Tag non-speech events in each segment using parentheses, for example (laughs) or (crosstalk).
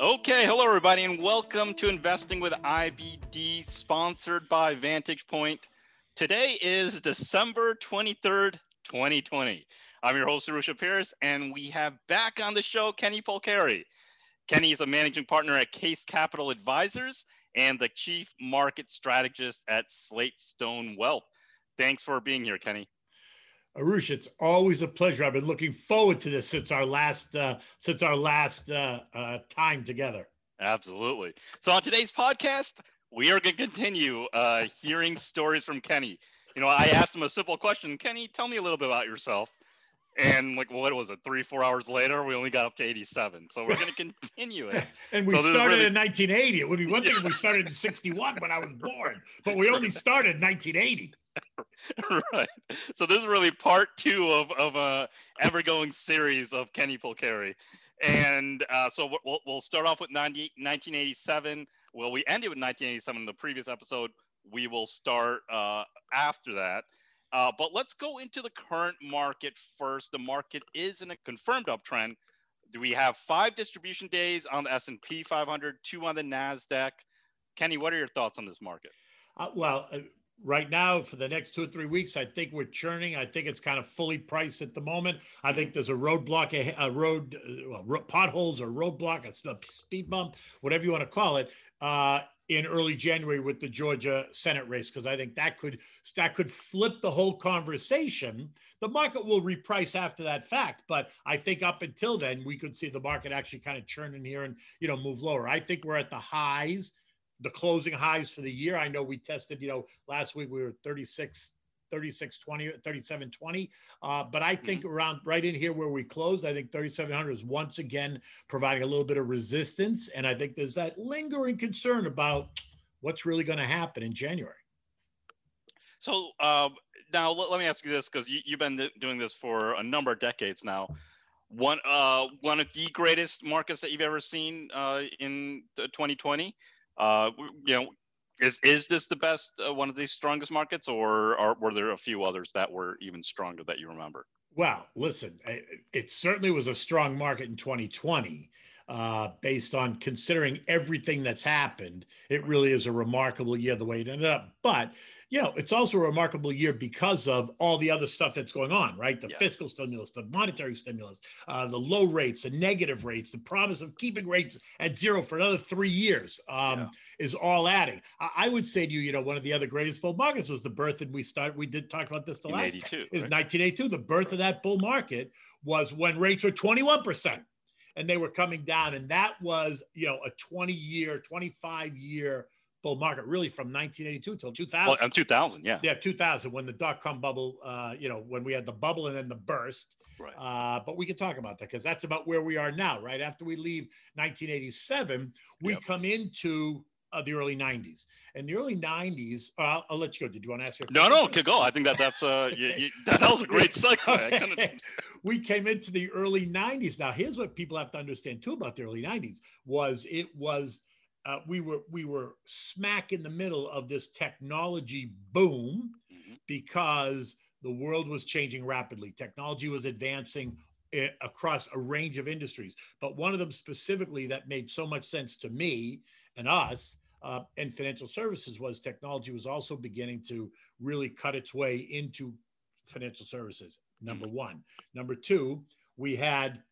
Okay, hello everybody, and welcome to Investing with IBD, sponsored by Vantage Point. Today is December 23rd, 2020. I'm your host, Arusha Pierce, and we have back on the show Kenny Polcari. Kenny is a managing partner at Kace Capital Advisors and the chief market strategist at SlateStone Wealth. Thanks for being here, Kenny. Arush, it's always a pleasure. I've been looking forward to this since our last uh, since our last uh, uh, time together. Absolutely. So on today's podcast, we are going to continue uh, hearing stories from Kenny. You know, I asked him a simple question. Kenny, tell me a little bit about yourself. And like, what was it? Three, four hours later, we only got up to 87. So we're going to continue it. (laughs) and we so started really... in 1980. It would be one thing if we started in 61 when I was born, but we only started in 1980. (laughs) right. So this is really part two of, of a ever going series of Kenny Polcari. And uh, so we'll, we'll start off with 90, 1987. Well, we ended with 1987 in the previous episode. We will start uh, after that. Uh, but let's go into the current market first. The market is in a confirmed uptrend. Do we have five distribution days on the S&P 500, two on the NASDAQ? Kenny, what are your thoughts on this market? Uh, well, uh, right now for the next two or three weeks i think we're churning. I think it's kind of fully priced at the moment. I think there's a roadblock a, road uh, potholes or roadblock a speed bump whatever you want to call it uh, in early january with the georgia senate race because i think that could that could flip the whole conversation. The market will reprice after that fact but i think up until then we could see the market actually kind of churn in here and you know move lower. I think we're at the highs the closing highs for the year. I know we tested, you know, last week we were 36, 36 20, 37 20. Uh, but I think mm-hmm. around right in here where we closed, I think 3,700 is once again providing a little bit of resistance. And I think there's that lingering concern about what's really going to happen in January. So uh, now let, let, me ask you this because you, have been doing this for a number of decades now. One, uh, one of the greatest markets that you've ever seen uh, in 2020. Uh, you know, is is this the best uh, one of these strongest markets, or are, were there a few others that were even stronger that you remember? Well, listen, it, it certainly was a strong market in 2020 uh, based on considering everything that's happened. It really is a remarkable year the way it ended up. But you know, it's also a remarkable year because of all the other stuff that's going on, right? The yeah. fiscal stimulus, the monetary stimulus, uh, the low rates, the negative rates, the promise of keeping rates at zero for another three years um, yeah. is all adding. I, I, would say to you, you know, one of the other greatest bull markets was the birth, and we start we did talk about this the last is right? 1982. The birth of that bull market was when rates were 21 percent and they were coming down. And that was, you know, a 20 year, 25 year bull market, really from 1982 till 2000. Well, and 2000, yeah. Yeah, 2000, when the dot com bubble, uh, you know, when we had the bubble and then the burst. Right. Uh, but we can talk about that because that's about where we are now, right? After we leave 1987, we yep. come into uh, the early 90s. And the early 90s, uh, I'll, I'll, let you go. Did you want to ask? No, no, could go. I think that that's uh, you, you, (laughs) that was a great segue. (laughs) okay. We came into the early 90s. Now, here's what people have to understand too about the early 90s was it was uh, we were we were smack in the middle of this technology boom mm-hmm. because the world was changing rapidly. Technology was advancing eh, across a range of industries, but one of them specifically that made so much sense to me and us uh, and financial services was technology was also beginning to really cut its way into financial services. Number mm-hmm. one. Number two, we had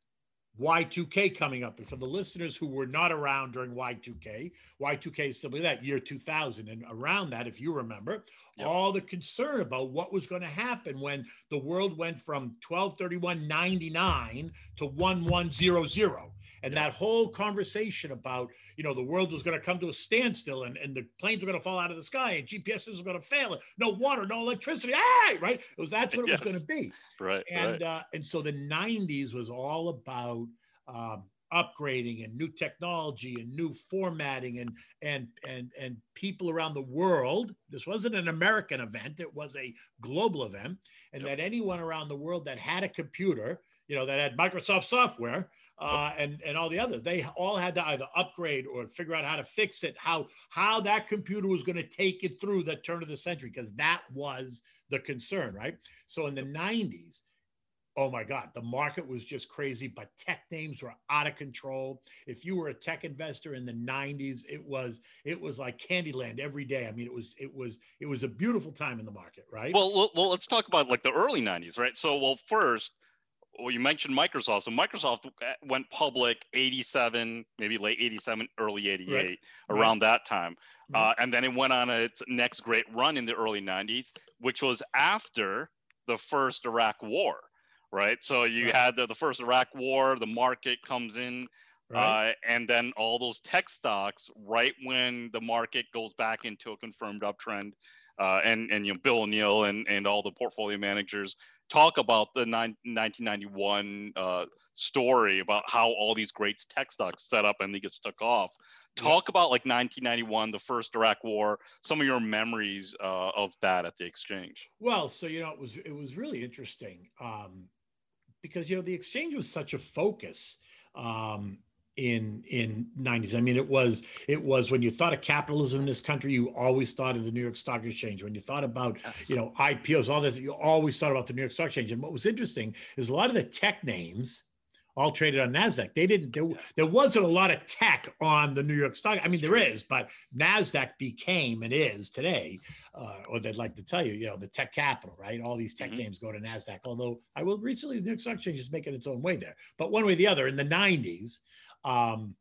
Y2K coming up. And for the listeners who were not around during Y2K, Y2K is simply that year 2000. And around that, if you remember, yep. all the concern about what was going to happen when the world went from 1231.99 to 1100. And yep. that whole conversation about, you know, the world was going to come to a standstill and, and the planes were going to fall out of the sky and GPSs were going to fail. No water, no electricity. Hey, right? It was that's what it yes. was going to be. Right. And right. Uh, and so the 90s was all about um, upgrading and new technology and new formatting and and and and people around the world. This wasn't an american event. It was a global event. And yep. that anyone around the world that had a computer you know that had microsoft software uh, and and all the others they all had to either upgrade or figure out how to fix it how how that computer was going to take it through the turn of the century because that was the concern right? So in the 90s oh my God, the market was just crazy, but tech names were out of control. If you were a tech investor in the 90s, it was it was like Candyland every day. I mean, it was it was it was a beautiful time in the market, right? Well, well, let's talk about like the early 90s, right? So, well, first, well, you mentioned Microsoft. So Microsoft went public 87, maybe late 87, early 88, right. around right. that time. Right. Uh, and then it went on its next great run in the early 90s, which was after the first Iraq war right? So you right. had the, the first Iraq war, the market comes in, right. uh, and then all those tech stocks, right when the market goes back into a confirmed uptrend, uh, and and you know Bill O'Neil and and all the portfolio managers talk about the nine, 1991 uh, story about how all these great tech stocks set up and they get took off. Talk yeah. about like 1991, the first Iraq War, some of your memories uh, of that at the exchange. Well, so you know it was it was really interesting. Um, because you know the exchange was such a focus um, in in 90s i mean it was it was when you thought of capitalism in this country you always thought of the new york stock exchange. When you thought about yes. you know ipos all that you always thought about the new york stock exchange. And what was interesting is a lot of the tech names all traded on Nasdaq. They didn't. There, there wasn't a lot of tech on the New York Stock. I mean, there is, but Nasdaq became and is today, uh, or they'd like to tell you, you know, the tech capital, right? All these tech mm-hmm. names go to Nasdaq. Although I will recently, the New York Stock Exchange is making its own way there. But one way or the other, in the '90s. Um,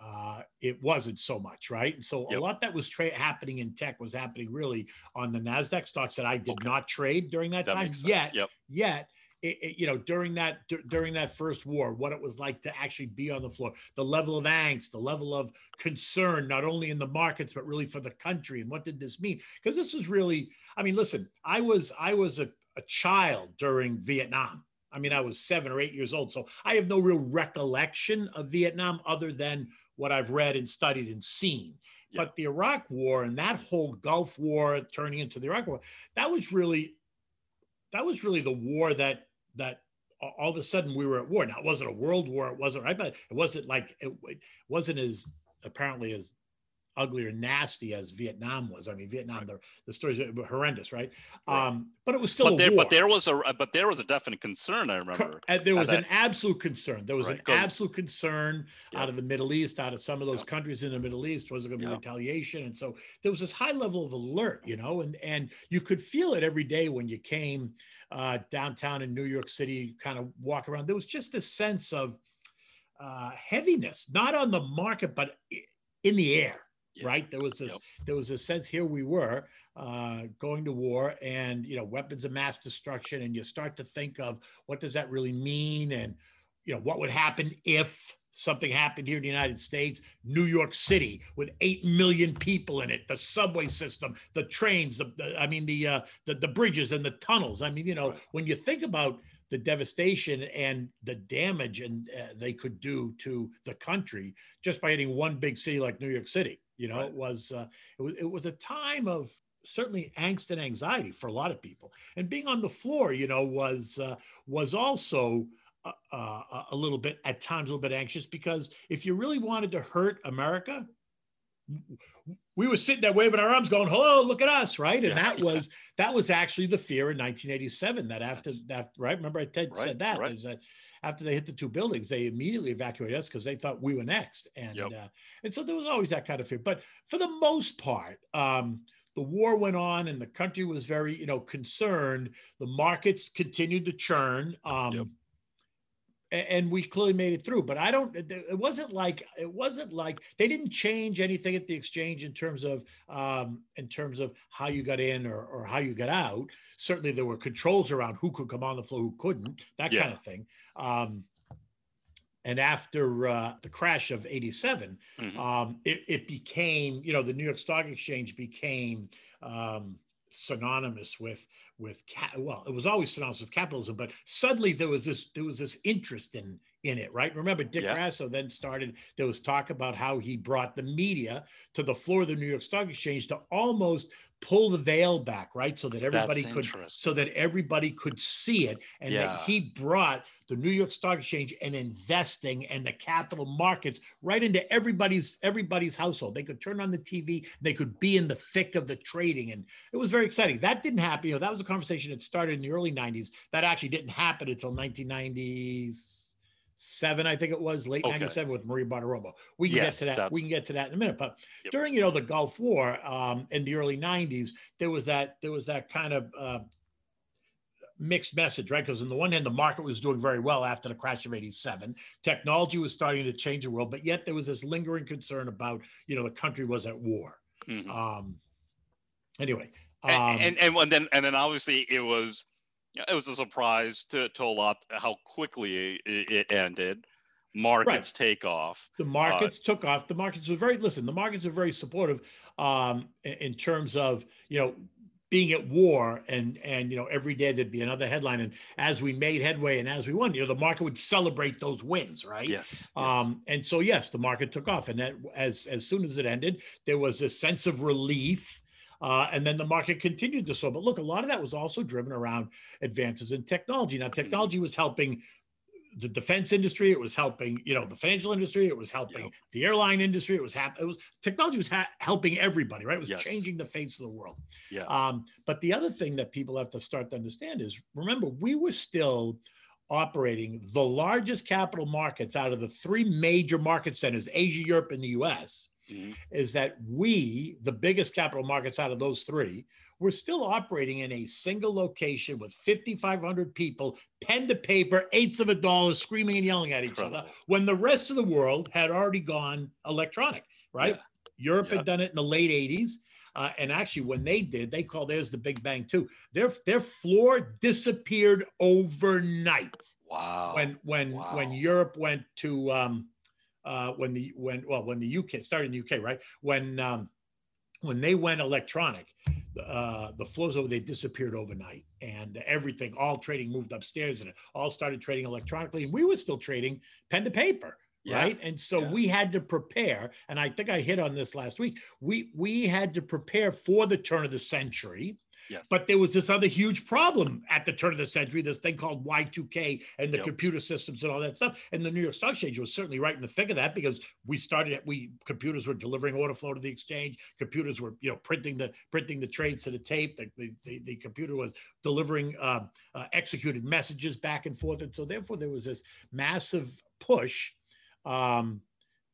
uh, it wasn't so much, right? And so yep. a lot that was tra- happening in tech was happening really on the Nasdaq stocks that I did okay. not trade during that, that time. Yet, yep. yet it, it, you know, during that d- during that first war, what it was like to actually be on the floor, the level of angst, the level of concern, not only in the markets but really for the country, and what did this mean? Because this is really, I mean, listen, I was I was a, a child during Vietnam. I mean, I was seven or eight years old, so I have no real recollection of Vietnam other than what I've read and studied and seen. Yeah. But the Iraq War and that whole Gulf War turning into the Iraq War, that was really that was really the war that that all of a sudden we were at war. Now it wasn't a world war, it wasn't right, but it wasn't like it, it wasn't as apparently as ugly or nasty as Vietnam was. I mean, Vietnam, the, the stories were horrendous, right? right. Um, but it was still but there, war. But there was a but there was a definite concern. I remember. And there was an absolute concern. There was right. an absolute concern yeah. out of the Middle East, out of some of those yeah. countries in the Middle East. Was it going to be yeah. retaliation? And so there was this high level of alert, you know, and and you could feel it every day when you came uh, downtown in New York City, kind of walk around. There was just a sense of uh, heaviness, not on the market, but in the air yeah. right? There was this yep. there was a sense here we were uh, going to war and you know weapons of mass destruction, and you start to think of what does that really mean, and you know what would happen if something happened here in the United States, New York City with 8 million people in it, the subway system, the trains, the, the I mean, the, uh, the, the bridges and the tunnels. I mean, you know, right. when you think about the devastation and the damage and uh, they could do to the country just by hitting one big city like New York City, you know, right. it was uh, it was it was a time of certainly angst and anxiety for a lot of people. And being on the floor, you know, was uh, was also uh, uh, a little bit at times a little bit anxious because if you really wanted to hurt America, we were sitting there waving our arms, going, "Hello, look at us!" Right, and yeah. that (laughs) was that was actually the fear in 1987. That after that, right? Remember, I Ted right, said that right. is that after they hit the two buildings, they immediately evacuated us because they thought we were next. And yep. uh, and so there was always that kind of fear. But for the most part, um, the war went on and the country was very, you know, concerned. The markets continued to churn. Um, yep and we clearly made it through but i don't it wasn't like it wasn't like they didn't change anything at the exchange in terms of um, in terms of how you got in or, or how you got out certainly there were controls around who could come on the floor who couldn't that yeah. kind of thing um, and after uh, the crash of 87 mm-hmm. um, it, it, became you know the new york stock exchange became um, synonymous with with well it was always synonymous with capitalism but suddenly there was this there was this interest in in it right remember dick yeah. Grasso then started there was talk about how he brought the media to the floor of the new york stock exchange to almost pull the veil back, right? So that everybody That's could so that everybody could see it. And yeah. that he brought the New York Stock Exchange and investing and the capital markets right into everybody's everybody's household. They could turn on the TV, they could be in the thick of the trading. And it was very exciting. That didn't happen. You know, that was a conversation that started in the early 90s that actually didn't happen until 1997, I think it was late Okay. 97 with Maria Bartiromo. We can Yes, get to that. that's- We can get to that in a minute. But Yep. during, you know, the Gulf War um, in the early 90s, there was that there was that kind of uh, mixed message, right? Because on the one hand, the market was doing very well after the crash of 87. Technology was starting to change the world, but yet there was this lingering concern about, you know, the country was at war. Mhm. Um, anyway, um, and, and and then and then obviously it was it was a surprise to, to a lot how quickly it, it ended. Markets take off. the markets took off. The markets were very listen. The markets were very supportive um, in, in terms of you know being at war and and you know every day there'd be another headline. And as we made headway and as we won, you know the market would celebrate those wins, right? Yes. yes. Um, and so yes, the market took off, and that as as soon as it ended, there was a sense of relief. Uh, and then the market continued to soar. But look, a lot of that was also driven around advances in technology. Now, technology was helping the defense industry. It was helping, you know, the financial industry. It was helping Yep. the airline industry. It was hap- It was technology was ha- helping everybody, right? It was Yes. changing the face of the world. yeah. Um, but the other thing that people have to start to understand is remember, we were still operating the largest capital markets out of the three major market centers, Asia, Europe, and the US, Mhm. is that we, the biggest capital markets out of those three, we're still operating in a single location with 5,500 people, pen to paper, eighths of a dollar, screaming and yelling at each other, when the rest of the world had already gone electronic, right? Yeah. Europe Yeah. had done it in the late 80s. Uh, and actually, when they did, they called theirs the Big Bang too. Their their floor disappeared overnight Wow. when when when Europe went to um, uh, when the when well when the UK started in the UK right? When um, when they went electronic, uh, the flows over they disappeared overnight, and everything, all trading moved upstairs, and it all started trading electronically, and we were still trading pen to paper Yeah. right? And so Yeah. we had to prepare. And i think i hit on this last week. We we had to prepare for the turn of the century Yes. but there was this other huge problem at the turn of the century this thing called y2k and the Yep. computer systems and all that stuff and the new york stock exchange was certainly right in the thick of that because we started we computers were delivering order flow to the exchange computers were you know printing the printing the trades to the tape the, the, the, the computer was delivering um, uh, executed messages back and forth and so therefore there was this massive push um,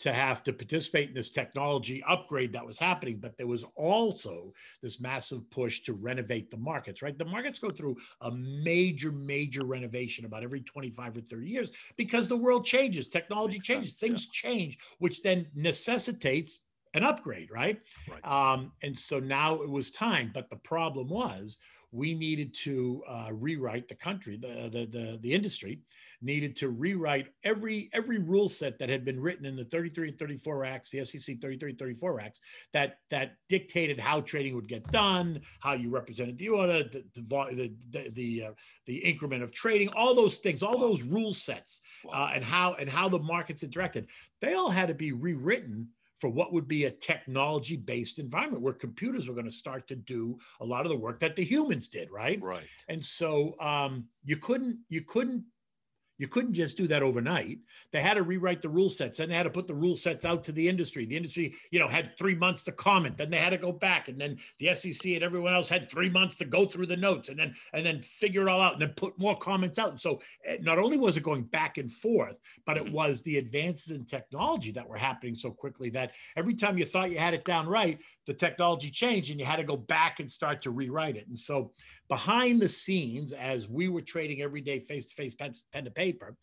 to have to participate in this technology upgrade that was happening. But there was also this massive push to renovate the markets, right? The markets go through a major, major renovation about every 25 or 30 years because the world changes, technology Makes changes, sense, yeah. things change, which then necessitates an upgrade, right? Right. Um, and so now it was time. But the problem was we needed to uh, rewrite the country, the, the the the industry needed to rewrite every every rule set that had been written in the 33 and 34 acts, the SEC 33 and 34 acts that that dictated how trading would get done, how you represented the order, the the the the, uh, the increment of trading, all those things, all Wow. those rule sets Wow. uh, and how and how the markets interacted. They all had to be rewritten for what would be a technology based environment where computers were going to start to do a lot of the work that the humans did, right? right. And so um, you couldn't you couldn't you couldn't just do that overnight. They had to rewrite the rule sets. Then they had to put the rule sets out to the industry. The industry, you know, had three months to comment. Then they had to go back, and then the SEC and everyone else had three months to go through the notes, and then and then figure it all out, and then put more comments out. And so eh, not only was it going back and forth, but it was the advances in technology that were happening so quickly that every time you thought you had it down right, the technology changed, and you had to go back and start to rewrite it. And so behind the scenes, as we were trading every day face to face, pen to paper,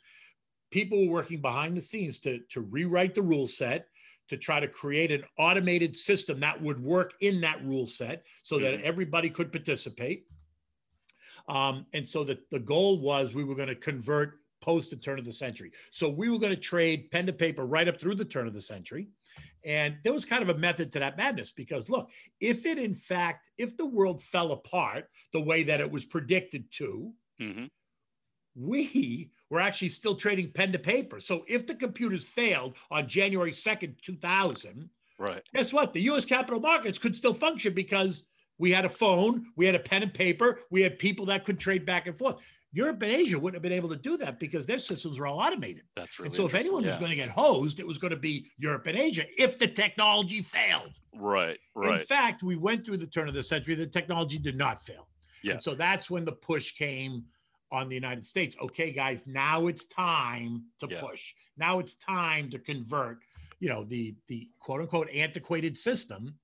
people were working behind the scenes to, to rewrite the rule set, to try to create an automated system that would work in that rule set so that Mhm. everybody could participate. Um, and so that the goal was we were going to convert post the turn of the century. So we were going to trade pen to paper right up through the turn of the century. And there was kind of a method to that madness because look, if it in fact, if the world fell apart the way that it was predicted to, hmm we were actually still trading pen to paper. So if the computers failed on January 2nd, 2000, Right. guess what? The US capital markets could still function because we had a phone, we had a pen and paper, we had people that could trade back and forth. Europe and Asia wouldn't have been able to do that because their systems were all automated. That's really and so if anyone was going to get hosed, it was going to be Europe and Asia if the technology failed. Right. Right. In fact, we went through the turn of the century, the technology did not fail. Yeah. And so that's when the push came on the United States. Okay, guys, now it's time to Yeah. push. Now it's time to convert, you know, the the quote unquote antiquated system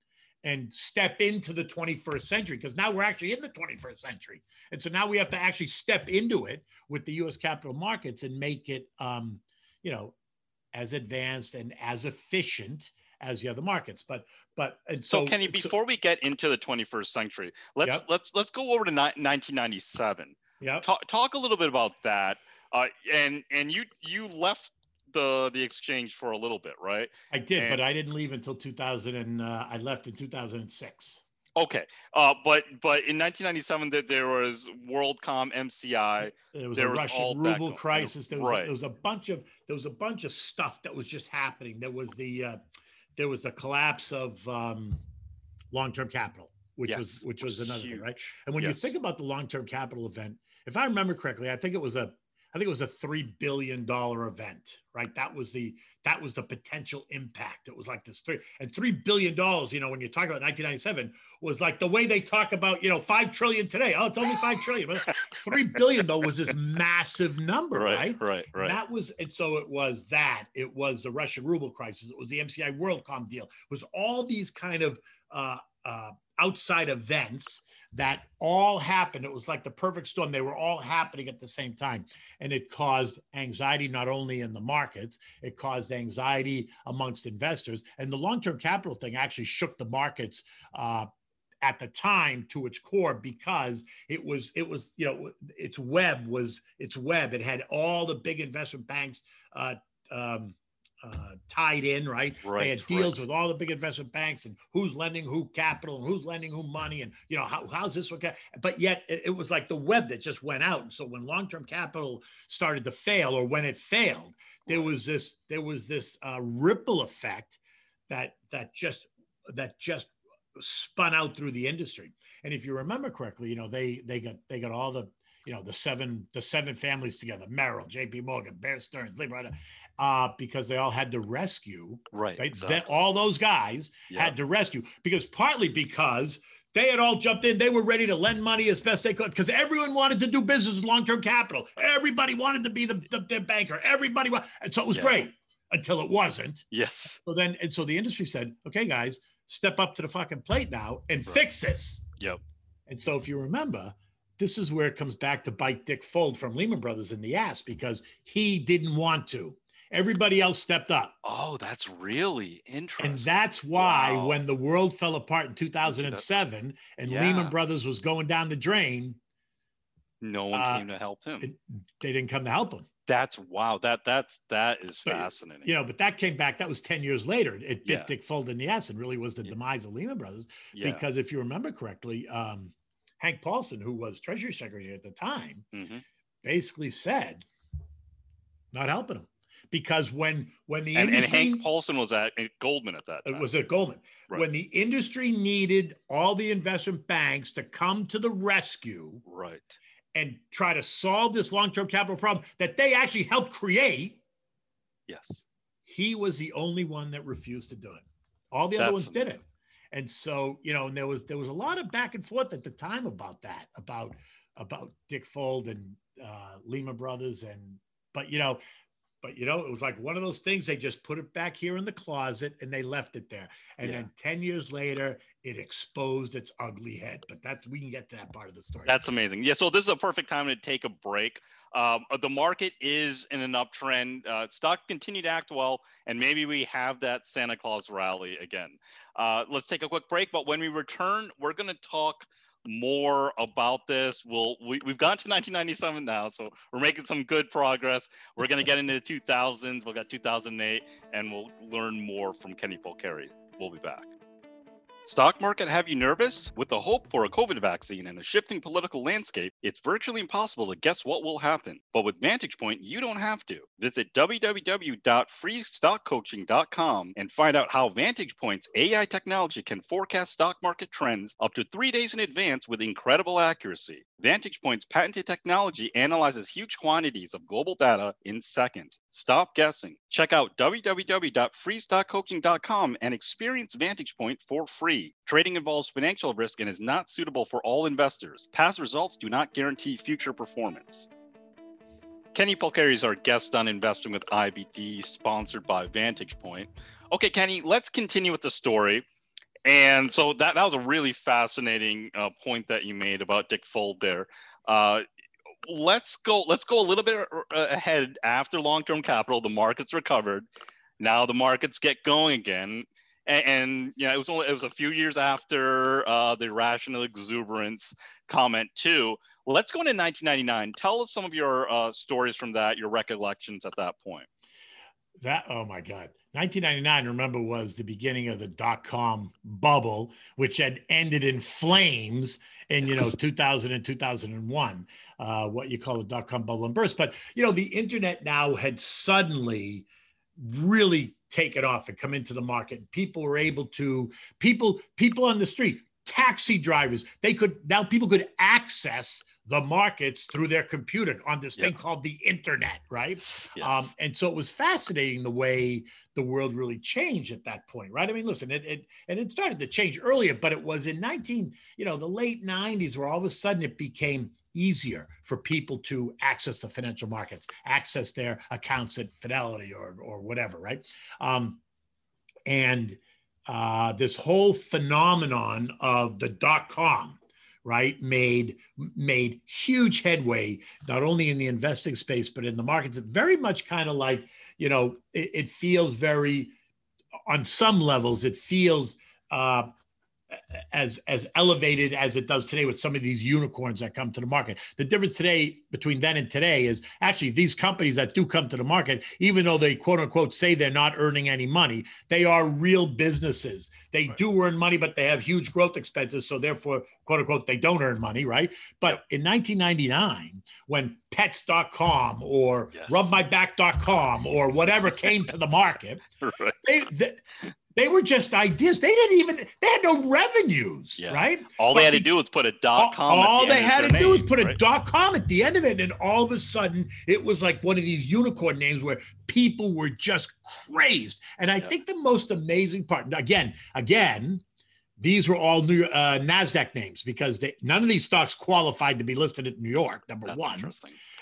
and step into the 21st century because now we're actually in the 21st century. And so now we have to actually step into it with the US capital markets and make it um, you know, as advanced and as efficient as the other markets. But but and So, so, Kenny, so- before we get into the 21st century, let's Yep. let's let's go over to ni- 1997. yeah, Talk talk a little bit about that. Uh, and and you you left the the exchange for a little bit, right? I did, and- but I didn't leave until 2000 and uh, I left in 2006. Okay. Uh, but but in 1997, that there was WorldCom, MCI. There was There a was Russian ruble crisis. There was, a, right. there was a bunch of there was a bunch of stuff that was just happening. There was the uh, there was the collapse of um, long term capital, which was which was another thing, right? And when you think about the long term capital event, if I remember correctly, I think it was a I think it was a three billion dollar event, right? That was the that was the potential impact. It was like this three and three billion dollars. You know, when you talk about 1997, was like the way they talk about you know five trillion today. Oh, it's only five trillion. But three billion though was this massive number, right? Right, right, And right. That was, and so it was that. It was the Russian ruble crisis. It was the MCI WorldCom deal. It was all these kind of uh, uh, outside events that all happened. It was like the perfect storm. They were all happening at the same time, and it caused anxiety not only in the markets, it caused anxiety amongst investors. And the long-term capital thing actually shook the markets. Uh, at the time to its core because it was it was you know its web was its web it had all the big investment banks uh, um, uh, tied in right Right, they had right. deals with all the big investment banks and who's lending who capital and who's lending who money and you know how, how's this one but yet it, it was like the web that just went out and so when long-term capital started to fail or when it failed there Right. was this there was this uh, ripple effect that that just that just spun out through the industry. And if you remember correctly, you know, they they got they got all the you know the seven the seven families together, Merrill, J.P. Morgan, Bear Stearns, Lehman, uh, because they all had to rescue. Right. They, exactly. that all those guys Yeah. had to rescue because partly because they had all jumped in, they were ready to lend money as best they could because everyone wanted to do business with long-term capital. Everybody wanted to be the, the, the banker. Everybody wa- and so it was Yeah. great until it wasn't. Yes. So then, and so the industry said, okay, guys, step up to the fucking plate now and Right. fix this. Yep. And so if you remember, this is where it comes back to bite Dick Fuld from Lehman Brothers in the ass because he didn't want to. Everybody else stepped up. Oh, that's really interesting. And that's why Wow. when the world fell apart in 2007 and Yeah. Lehman Brothers was going down the drain, no one uh, came to help him. they didn't come to help him. that's wow. That that's that is But, fascinating. You know, but that came back. That was 10 years later. It bit Yeah. Dick Fuld in the ass and really was the Yeah. demise of Lehman Brothers. because if you remember correctly, um, Hank Paulson, who was Treasury Secretary at the time, Mhm. basically said, "Not helping him," because when when the And, and Hank Paulson was at at Goldman at that time. it was at Goldman Right. when the industry needed all the investment banks to come to the rescue right. and try to solve this long-term capital problem that they actually helped create. Yes. He was the only one that refused to do it. All the other That's ones did it. Amazing. and so you know and there was there was a lot of back and forth at the time about that about about dick Fuld and uh lehman brothers and but you know but you know it was like one of those things they just put it back here in the closet and they left it there and Yeah. then 10 years later it exposed its ugly head but that's we can get to that part of the story That's amazing. Yeah. So this is a perfect time to take a break. Um, uh, the market is in an uptrend. Uh, stock continue to act well, and maybe we have that Santa Claus rally again. Uh, let's take a quick break. But when we return, we're going to talk more about this. We'll we, we've gone to 1997 now, so we're making some good progress. We're going to get into the 2000s. We'll get 2008, and we'll learn more from Kenny Polcari. We'll be back. Stock market have you nervous? With the hope for a COVID vaccine and a shifting political landscape, it's virtually impossible to guess what will happen. But with Vantage Point, you don't have to. Visit www.freestockcoaching.com and find out how Vantage Point's AI technology can forecast stock market trends up to three days in advance with incredible accuracy. Vantage Point's patented technology analyzes huge quantities of global data in seconds. Stop guessing. Check out www.freestockcoaching.com and experience Vantage Point for free. Trading involves financial risk and is not suitable for all investors. Past results do not guarantee future performance. Kenny Polcari is our guest on Investing with IBD, sponsored by Vantage Point. Okay, Kenny, let's continue with the story. And so that, that was a really fascinating uh, point that you made about Dick Fuld there. Uh, let's go let's go a little bit uh, ahead after long-term capital the markets recovered. Now the markets get going again. And, and know it was only it was a few years after uh, the rational exuberance comment too. Let's go into 1999 tell us some of your uh, stories from that your recollections at that point. That oh my god 1999 remember was the beginning of the dot-com bubble which had ended in flames in you know (laughs) 2000 and 2001 uh, what you call a dot-com bubble and burst. But you know the internet now had suddenly really taken off and come into the market and people were able to people people on the street taxi drivers. They could now people could access the markets through their computer on this thing called the internet right? Yes. um, and so it was fascinating the way the world really changed at that point right? I mean listen it, it and it started to change earlier but it was in 19 you know the late 90s where all of a sudden it became easier for people to access the financial markets access their accounts at fidelity or or whatever right? Um, and uh, this whole phenomenon of the dot com right made made huge headway not only in the investing space but in the markets. Very much kind of like you know it, it, feels very on some levels it feels uh, as as elevated as it does today with some of these unicorns that come to the market. The difference today between then and today is actually these companies that do come to the market, even though they quote unquote say they're not earning any money, they are real businesses. They right. do earn money, but they have huge growth expenses, so therefore quote unquote they don't earn money, right? But yep. in 1999, when Pets.com or yes. RubMyBack.com or whatever came to the market, (laughs) right. they, they they were just ideas. They didn't even they had no revenues, yeah. right? All but they had to do was put a dot com. All, the they had to name, do was put right? a dot com at the end of it, and all of a sudden it was like one of these unicorn names where people were just crazed. And I yeah. think the most amazing part, again, again, these were all new uh, Nasdaq names because they, none of these stocks qualified to be listed in New York. Number That's one,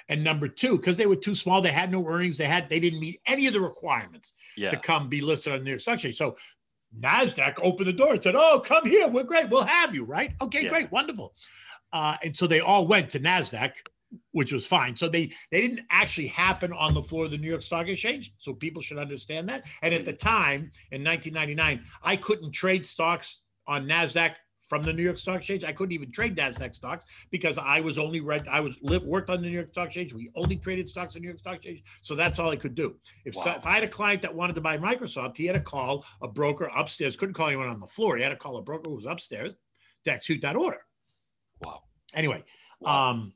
and number two, because they were too small, they had no earnings. They had they didn't meet any of the requirements yeah. to come be listed on the New York Stock Exchange. So Nasdaq opened the door and said, "Oh, come here, we're great, we'll have you." Right? Okay, yeah. great, wonderful. Uh, and so they all went to Nasdaq, which was fine. So they they didn't actually happen on the floor of the New York Stock Exchange. So people should understand that. And at the time in 1999, I couldn't trade stocks on Nasdaq from the New York Stock Exchange. I couldn't even trade Nasdaq stocks because I was only read. I was lived, worked on the New York Stock Exchange. We only traded stocks on the New York Stock Exchange, so that's all I could do. If, wow. so, if I had a client that wanted to buy Microsoft, he had to call a broker upstairs. Couldn't call anyone on the floor. He had to call a broker who was upstairs to execute that order. Wow. Anyway, wow. um,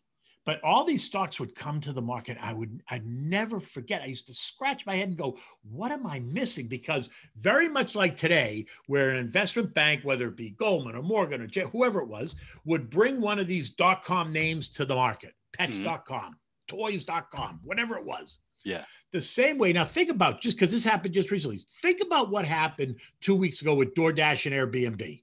but all these stocks would come to the market. I would I'd never forget. I used to scratch my head and go, what am I missing? Because very much like today, where an investment bank, whether it be Goldman or Morgan or J- whoever it was, would bring one of these dot com names to the market, pets.com, mm-hmm. toys.com, whatever it was. Yeah. The same way. Now think about just because this happened just recently. Think about what happened two weeks ago with DoorDash and Airbnb.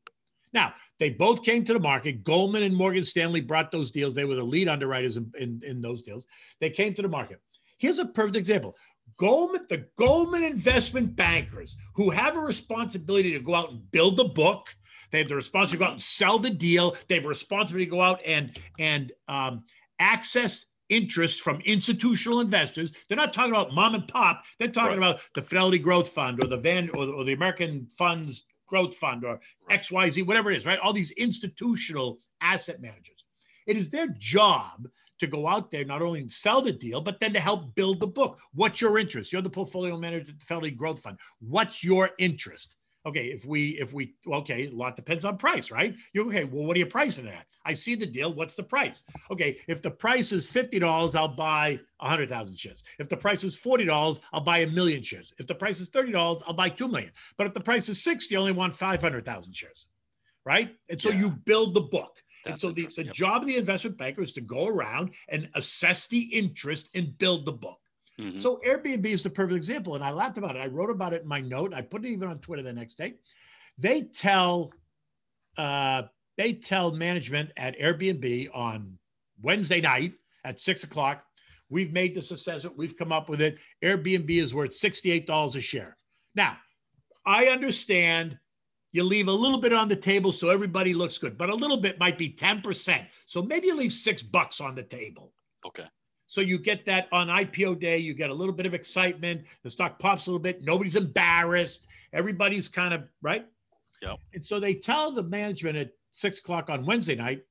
Now, they both came to the market. Goldman and Morgan Stanley brought those deals. They were the lead underwriters in, in, in those deals. They came to the market. Here's a perfect example. Goldman, the Goldman investment bankers who have a responsibility to go out and build a book. They have the responsibility to go out and sell the deal. They have a responsibility to go out and and um, access interest from institutional investors. They're not talking about mom and pop. They're talking right. about the Fidelity Growth Fund or the Van or, or the American Funds growth fund or XYZ, whatever it is, right? All these institutional asset managers. It is their job to go out there, not only sell the deal, but then to help build the book. What's your interest? You're the portfolio manager at the Fidelity Growth Fund. What's your interest? Okay, if we if we okay, a lot depends on price, right? You okay? Well, what are you pricing it at? I see the deal. What's the price? Okay, if the price is fifty dollars, I'll buy a hundred thousand shares. If the price is forty dollars, I'll buy a million shares. If the price is thirty dollars, I'll buy two million. But if the price is sixty, I only want five hundred thousand shares, right? And so yeah. you build the book. That's and so the, the yep. job of the investment banker is to go around and assess the interest and build the book. Mm-hmm. So Airbnb is the perfect example. And I laughed about it. I wrote about it in my note. I put it even on Twitter the next day. They tell uh, they tell management at Airbnb on Wednesday night at six o'clock, we've made this assessment, we've come up with it. Airbnb is worth $68 a share. Now, I understand you leave a little bit on the table so everybody looks good, but a little bit might be 10%. So maybe you leave six bucks on the table. Okay. So you get that on IPO day, you get a little bit of excitement. The stock pops a little bit. Nobody's embarrassed. Everybody's kind of right. Yep. And so they tell the management at six o'clock on Wednesday night,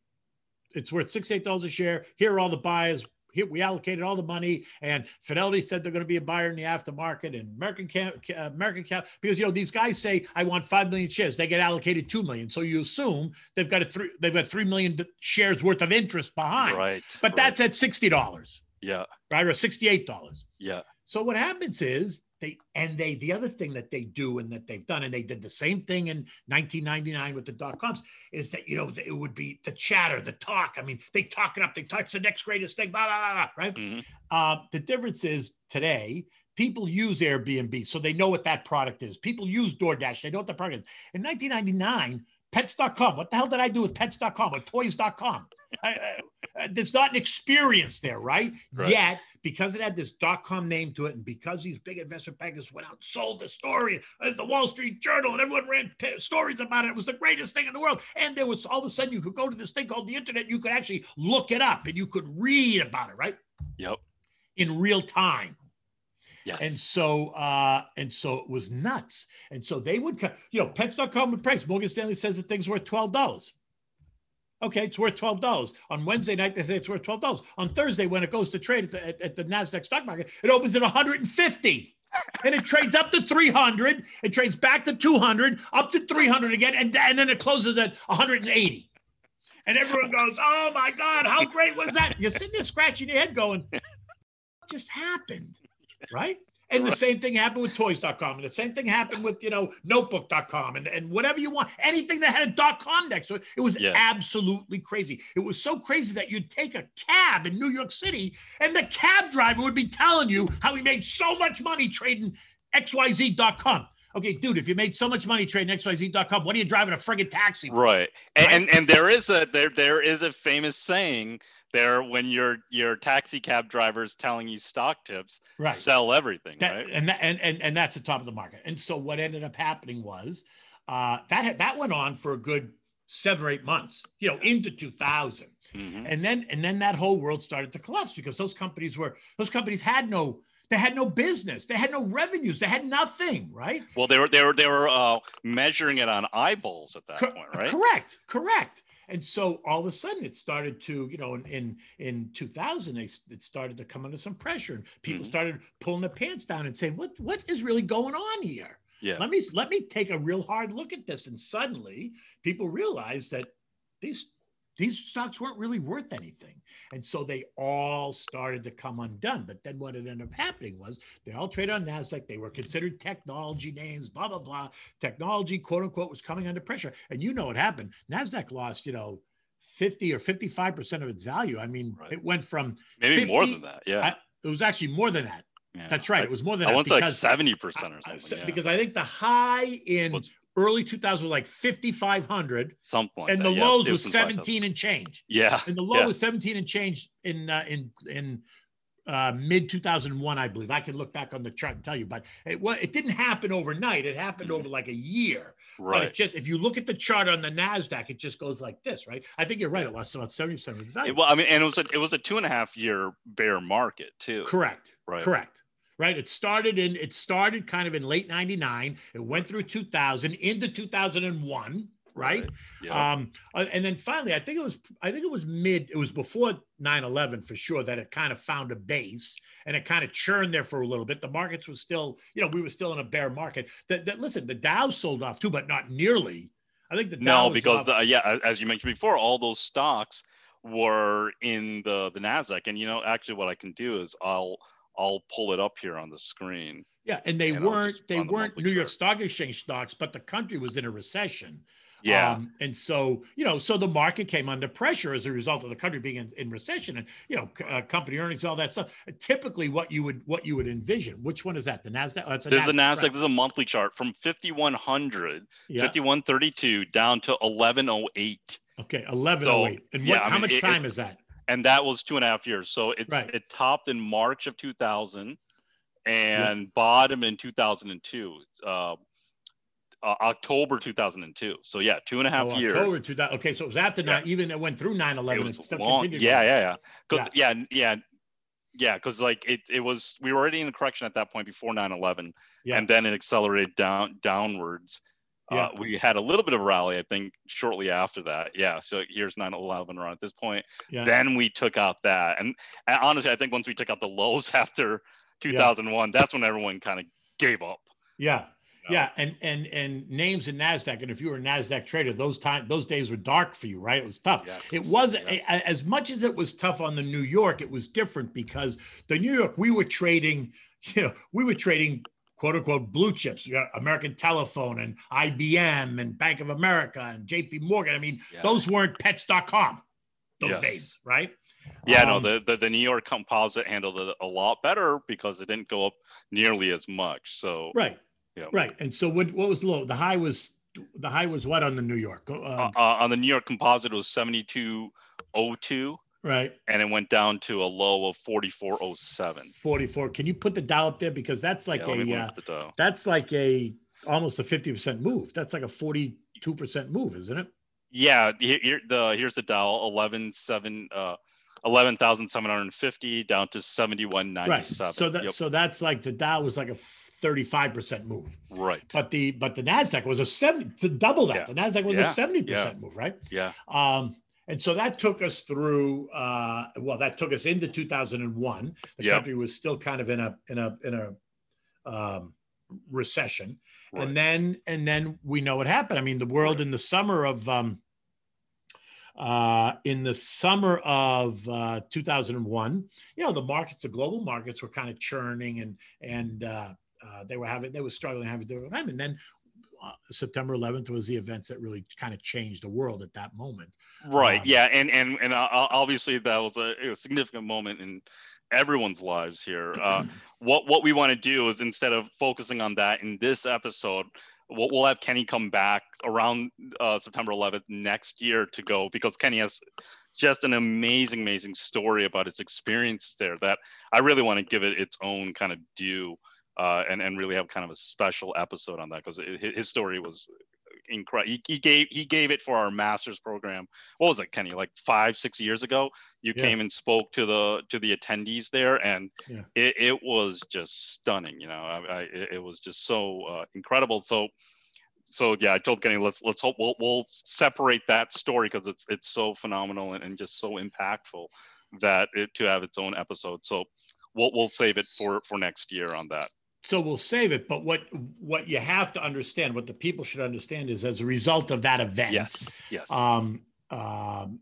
it's worth sixty-eight dollars a share. Here are all the buyers. Here we allocated all the money, and Fidelity said they're going to be a buyer in the aftermarket, and American Cap, American Cap, because you know these guys say I want five million shares, they get allocated two million, so you assume they've got a three, they've got three million shares worth of interest behind, Right. but right. that's at sixty dollars, yeah. right, or sixty-eight dollars. Yeah. So what happens is they and they the other thing that they do and that they've done and they did the same thing in 1999 with the dot coms is that you know it would be the chatter, the talk. I mean, they talk it up. They talk it's the next greatest thing. Blah blah blah. blah right. Mhm. Uh, the difference is today people use Airbnb, so they know what that product is. People use DoorDash, they know what the product is. In 1999, Pets.com. What the hell did I do with Pets.com or Toys.com? I, I, there's not an experience there, right? Right. Yet, because it had this dot .com name to it, and because these big investment bankers went out and sold the story, uh, the Wall Street Journal, and everyone ran p- stories about it. It was the greatest thing in the world. And there was all of a sudden you could go to this thing called the internet. You could actually look it up and you could read about it, right? Yep. In real time. Yes. And so, uh, and so it was nuts. And so they would, you know, pets.com would price. Morgan Stanley says that thing's worth $12. Okay, it's worth $12. On Wednesday night, they say it's worth $12. On Thursday, when it goes to trade at the, at, at the NASDAQ stock market, it opens at 150 and it trades up to 300. It trades back to 200, up to 300 again, and, and then it closes at 180. And everyone goes, Oh my God, how great was that? You're sitting there scratching your head going, What just happened? Right? And the same thing happened with toys.com. And the same thing happened with, you know, notebook.com and, and whatever you want, anything that had a dot com next to it. It was Yeah. absolutely crazy. It was so crazy that you'd take a cab in New York City and the cab driver would be telling you how he made so much money trading XYZ.com. Okay, dude, if you made so much money trading XYZ.com, what are you driving a friggin' taxi right. Right? and and there is a there there is a famous saying there when your your taxi cab driver is telling you stock tips, Right. sell everything, That, right? and, that, and and and that's the top of the market. And so what ended up happening was uh, that that went on for a good seven or eight months, you know, into 2000, Mhm. and then and then that whole world started to collapse because those companies were those companies had no they had no business, they had no revenues, they had nothing, right? Well, they were they were they were uh, measuring it on eyeballs at that Cor- point, right? Correct, correct. And so all of a sudden it started to, you know, in in, in 2000, they, it started to come under some pressure, and people Mhm. started pulling their pants down and saying, "What what is really going on here?" Yeah. Let me let me take a real hard look at this. And suddenly people realized that these these stocks weren't really worth anything. And so they all started to come undone. But then what ended up happening was they all traded on NASDAQ. They were considered technology names, blah, blah, blah. Technology, quote unquote, was coming under pressure. And you know what happened. NASDAQ lost, you know, 50 or 55% of its value. I mean, Right. it went from, Maybe more than that. Yeah. I- it was actually more than that. yeah. That's right. It was more than I that. want to like because- seventy percent or I- I something. yeah. Because I think the high in early 2000 was like 5,500 something like and that. the yeah, lows was 17 and change. Yeah. And the low Yeah. was 17 and change in uh, in in uh, mid 2001, I believe. I can look back on the chart and tell you, but it was it didn't happen overnight. It happened over like a year. Right. But it just if you look at the chart on the Nasdaq, it just goes like this, right? I think you're right. It lost about 70 percent of its value. Well, I mean, and it was a it was a two and a half year bear market too. Correct. Right. Correct. Right. It started in it started kind of in late 99. It went through 2000 into 2001. Right. Yeah. Um, uh, and then finally, I think it was I think it was mid, it was before 9-11 for sure that it kind of found a base and it kind of churned there for a little bit. The markets was still, you know, we were still in a bear market. That that listen, the Dow sold off too, but not nearly. I think the Dow no, because the, yeah, as you mentioned before, all those stocks were in the the Nasdaq, and you know, actually, what I can do is I'll I'll pull it up here on the screen. Yeah, and they and weren't they the weren't New York. Stock Exchange stocks, but the country was in a recession. Yeah. Um, and so, you know, so the market came under pressure as a result of the country being in, in recession and, you know, uh, company earnings, all that stuff. Typically what you would, what you would envision. Which one is that? The NASDAQ? Oh, that's a This is the NASDAQ. right. Is a monthly chart from 5100, Yeah. 5132 down to 1108. Okay. 1108. and yeah, what, how mean, much it- time is that? And that was two and a half years. So it's Right. it topped in March of 2000 and bottom in 2002. Uh, uh, October 2002. So yeah, two and a half Oh, years. October 2000. Okay. So it was after Yeah. nine, even it went through 9 11. and stuff long. continued. Yeah, yeah, yeah. Because yeah, yeah, yeah. Because like it, it was we were already in a correction at that point before 9/11, Yeah. and then it accelerated down downwards. Yeah. Uh, we had a little bit of a rally, I think, shortly after that. Yeah. So here's 9/11 around at this point. Yeah. Then we took out that, and, and honestly, I think once we took out the lows (laughs) after 2001, that's when everyone kind of gave up. Yeah. know? Yeah, and and and names in Nasdaq, and if you were a Nasdaq trader, those time those days were dark for you, right? It was tough. Yes, It was yes. a- as much as it was tough on the New York, it was different because the New York we were trading, (laughs) you know, we were trading quote unquote blue chips. You got American Telephone and IBM and Bank of America and JP Morgan. I mean, Yeah. those weren't pets.com those Yes. days, right? Yeah, no, Um, the, the the New York Composite handled it a lot better because it didn't go up nearly as much. So right. Yeah. Right. And so what what was the low? The high was the high was what on the New York? Um, uh, uh, on the New York Composite, it was 7202, right. and it went down to a low of 4407. 44. Can you put the Dow up there? Because that's like yeah, a uh, at the Dow. that's like a almost a 50% move. That's like a 42% move, isn't it? Yeah, here, here the here's the Dow 117 uh 11,750 down to 7197. Right. So that Yep, so that's like the Dow was like a 35% move. right. But the but the Nasdaq was a 70 to double that. Yeah. The Nasdaq was Yeah. a 70% Yeah. move, right? Yeah. Um and so that took us through uh well that took us into 2001. The Yep. country was still kind of in a in a in a um recession. Right. and then and then we know what happened i mean the world in the summer of um uh in the summer of uh 2001 you know the markets the global markets were kind of churning and and uh, uh they were having they were struggling having difficult time and then uh, September 11th was the events that really kind of changed the world at that moment. Right. Um, yeah, and and and uh, obviously that was a, a significant moment in everyone's lives here. (clears throat) Uh, what what we want to do is instead of focusing on that in this episode, we'll, we'll have Kenny come back around uh, September 11th next year to go because Kenny has just an amazing, amazing story about his experience there that I really want to give it its own kind of due. Uh, and and really have kind of a special episode on that because his story was incredible. He, he gave he gave it for our master's program. What was it, Kenny? Like five six years ago, you Yeah. came and spoke to the to the attendees there, and Yeah. it, it was just stunning. You know, I, I it was just so uh, incredible. So. So yeah, I told Kenny, let's let's hope we'll, we'll separate that story because it's it's so phenomenal and, and just so impactful that it to have its own episode. So we'll we'll save it for for next year on that. So we'll save it. But what what you have to understand, what the people should understand, is as a result of that event, Yes, yes. um, um,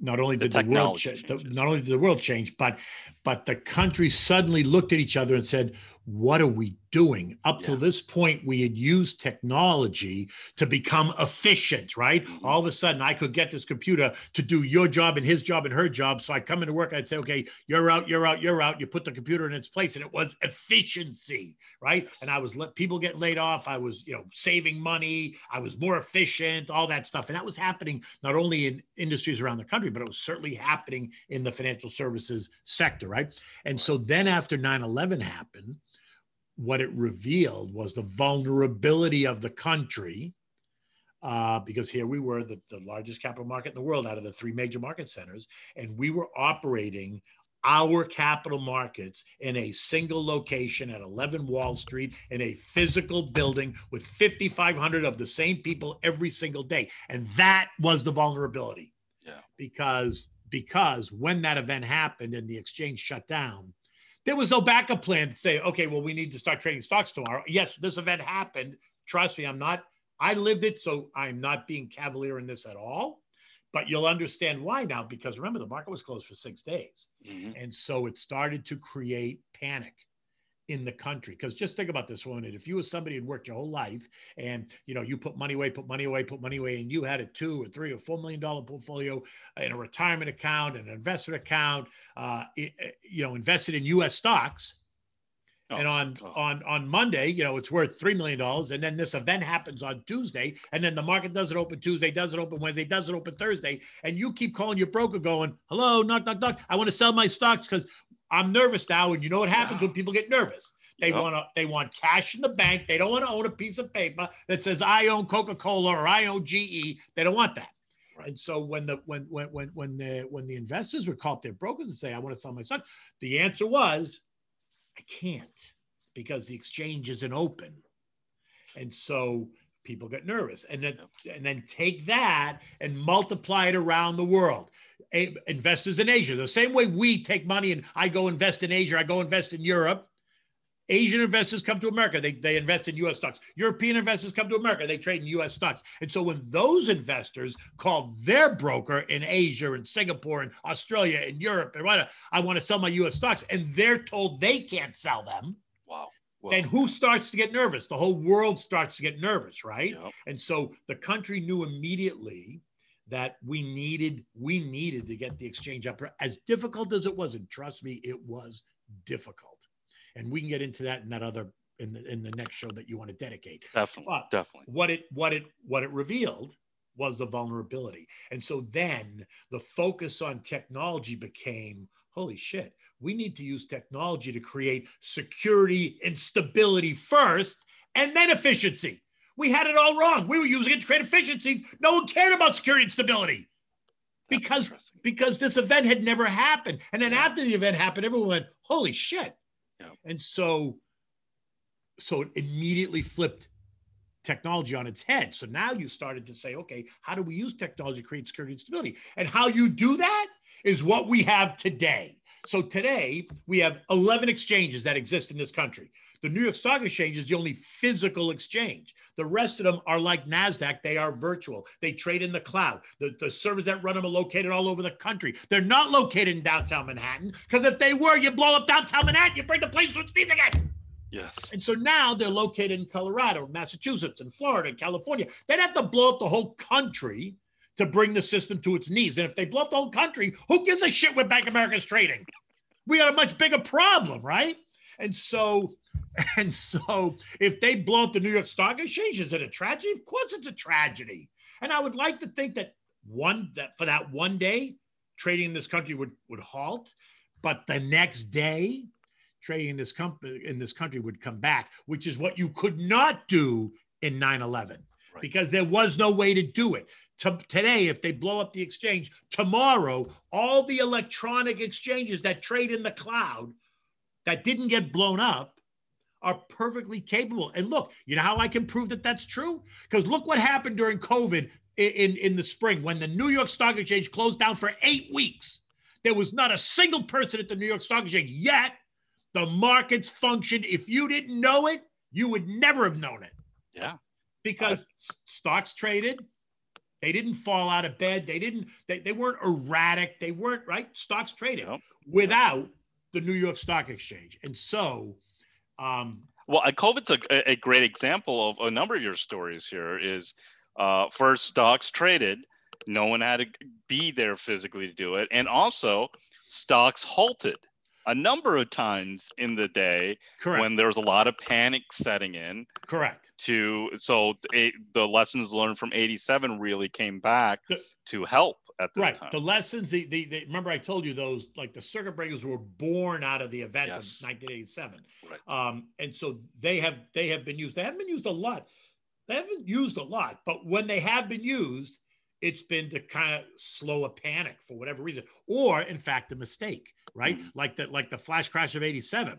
not only did the, world change, the, not only did the world change, but but the country suddenly looked at each other and said, "What are we doing?" Up till Yeah. this point, we had used technology to become efficient. Right? Mhm. All of a sudden, I could get this computer to do your job and his job and her job. So I'd come into work, I'd say, "Okay, you're out, you're out, you're out." You put the computer in its place, and it was efficiency, right? And I was let people get laid off. I was, you know, saving money. I was more efficient, all that stuff. And that was happening not only in industries around the country, but it was certainly happening in the financial services sector, right? And so then after 9 11 happened, what it revealed was the vulnerability of the country. Uh, because here we were, the, the largest capital market in the world out of the three major market centers, and we were operating our capital markets in a single location at 11 Wall Street in a physical building with 5,500 of the same people every single day. And that was the vulnerability. Yeah. Because because when that event happened and the exchange shut down, there was no backup plan to say, okay, well, we need to start trading stocks tomorrow. Yes, this event happened. Trust me, I'm not, I lived it, so I'm not being cavalier in this at all. But you'll understand why now, because remember, the market was closed for six days. Mhm. And so it started to create panic. In the country. Because just think about this one. If you were somebody who'd worked your whole life and you know you put money away, put money away, put money away, and you had a two or three or four million dollar portfolio in a retirement account, an investment account, uh, it, you know, invested in U.S. stocks. Oh, and on God. on on Monday, you know, it's worth three million dollars, and then this event happens on Tuesday, and then the market doesn't open Tuesday, doesn't open Wednesday, doesn't open Thursday, and you keep calling your broker, going, "Hello, knock, knock, knock. I want to sell my stocks because I'm nervous now, and you know what happens yeah. when people get nervous? They yep. want to they want cash in the bank. They don't want to own a piece of paper that says I own Coca-Cola or I own GE. They don't want that. Right. And so when the when when when when the when the investors would call up their brokers and say, I want to sell my stock, the answer was, I can't because the exchange isn't open. And so people get nervous and then and then take that and multiply it around the world investors in asia. The same way we take money and i go invest in asia i go invest in europe. Asian investors come to america. They, they invest in us stocks. European investors come to america. They trade in us stocks. And so when those investors call their broker in asia and singapore and australia and europe and whatever i want to sell my us stocks and they're told they can't sell them wow. Well, and who starts to get nervous? The whole world starts to get nervous, right? Yep. And so the country knew immediately that we needed we needed to get the exchange up. As difficult as it was and trust me it was difficult. And we can get into that in that other in the in the next show that you want to dedicate. Definitely but definitely. what it what it what it revealed was the vulnerability. And so then the focus on technology became holy shit we need to use technology to create security and stability first and then efficiency. We had it all wrong. We were using it to create efficiency. No one cared about security and stability because, because this event had never happened. And then after the event happened, everyone went, holy shit. Yeah. And so, so it immediately flipped technology on its head. So now you started to say, okay, how do we use technology to create security and stability? And how you do that is what we have today. So today we have 11 exchanges that exist in this country. The New York Stock Exchange is the only physical exchange. The rest of them are like NASDAQ, they are virtual. They trade in the cloud. The, the servers that run them are located all over the country. They're not located in downtown Manhattan because if they were, you blow up downtown Manhattan, you bring the place to its knees again. Yes. And so now they're located in Colorado, Massachusetts, and Florida, and California. They'd have to blow up the whole country to bring the system to its knees. And if they blow up the whole country, who gives a shit where Bank is trading? We got a much bigger problem, right? And so, (laughs) and so if they blow up the New York Stock Exchange, is it a tragedy? Of course it's a tragedy. And I would like to think that one that for that one day, trading in this country would would halt, but the next day, trading in this company in this country would come back, which is what you could not do in 9-11 right. because there was no way to do it. To, today, if they blow up the exchange, tomorrow, all the electronic exchanges that trade in the cloud that didn't get blown up are perfectly capable. And look, you know how I can prove that that's true? Because look what happened during COVID in, in, in the spring when the New York Stock Exchange closed down for eight weeks. There was not a single person at the New York Stock Exchange yet. The markets functioned. If you didn't know it, you would never have known it. Yeah because stocks traded they didn't fall out of bed they didn't they, they weren't erratic they weren't right? Stocks traded yep. without the new york stock exchange. And so um well covid's a, a great example of a number of your stories here is uh first stocks traded no one had to be there physically to do it. And also stocks halted a number of times in the day Correct. when there was a lot of panic setting in. Correct. To so it, the lessons learned from 87 really came back the, to help at this right. time. The lessons, the, the, the, remember I told you those like the circuit breakers were born out of the event yes. of 1987. Right. Um, and so they have they have been used. They haven't been used a lot. They haven't used a lot, but when they have been used, it's been to kind of slow a panic for whatever reason, or in fact, a mistake, right? Mm-hmm. Like the like the flash crash of '87.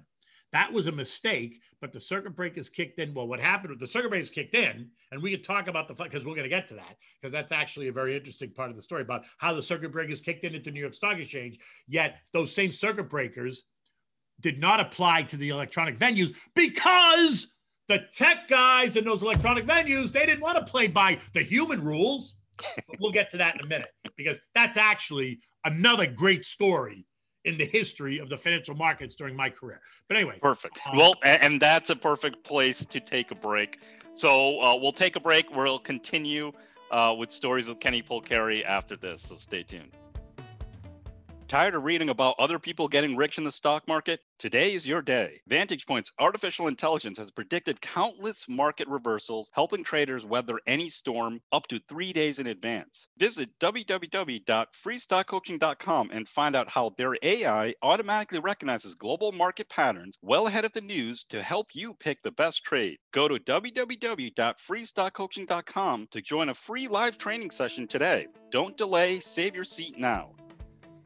That was a mistake, but the circuit breakers kicked in. Well, what happened with the circuit breakers kicked in, and we could talk about the because we're going to get to that because that's actually a very interesting part of the story about how the circuit breakers kicked in at the New York Stock Exchange. Yet those same circuit breakers did not apply to the electronic venues because the tech guys in those electronic venues they didn't want to play by the human rules we'll get to that in a minute because that's actually another great story in the history of the financial markets during my career. But anyway, perfect. Um, well, and that's a perfect place to take a break. So uh, we'll take a break. We'll continue uh, with stories with Kenny Polcari after this. So stay tuned. Tired of reading about other people getting rich in the stock market? Today is your day. Vantage Point's artificial intelligence has predicted countless market reversals, helping traders weather any storm up to three days in advance. Visit www.freestockcoaching.com and find out how their AI automatically recognizes global market patterns well ahead of the news to help you pick the best trade. Go to www.freestockcoaching.com to join a free live training session today. Don't delay, save your seat now.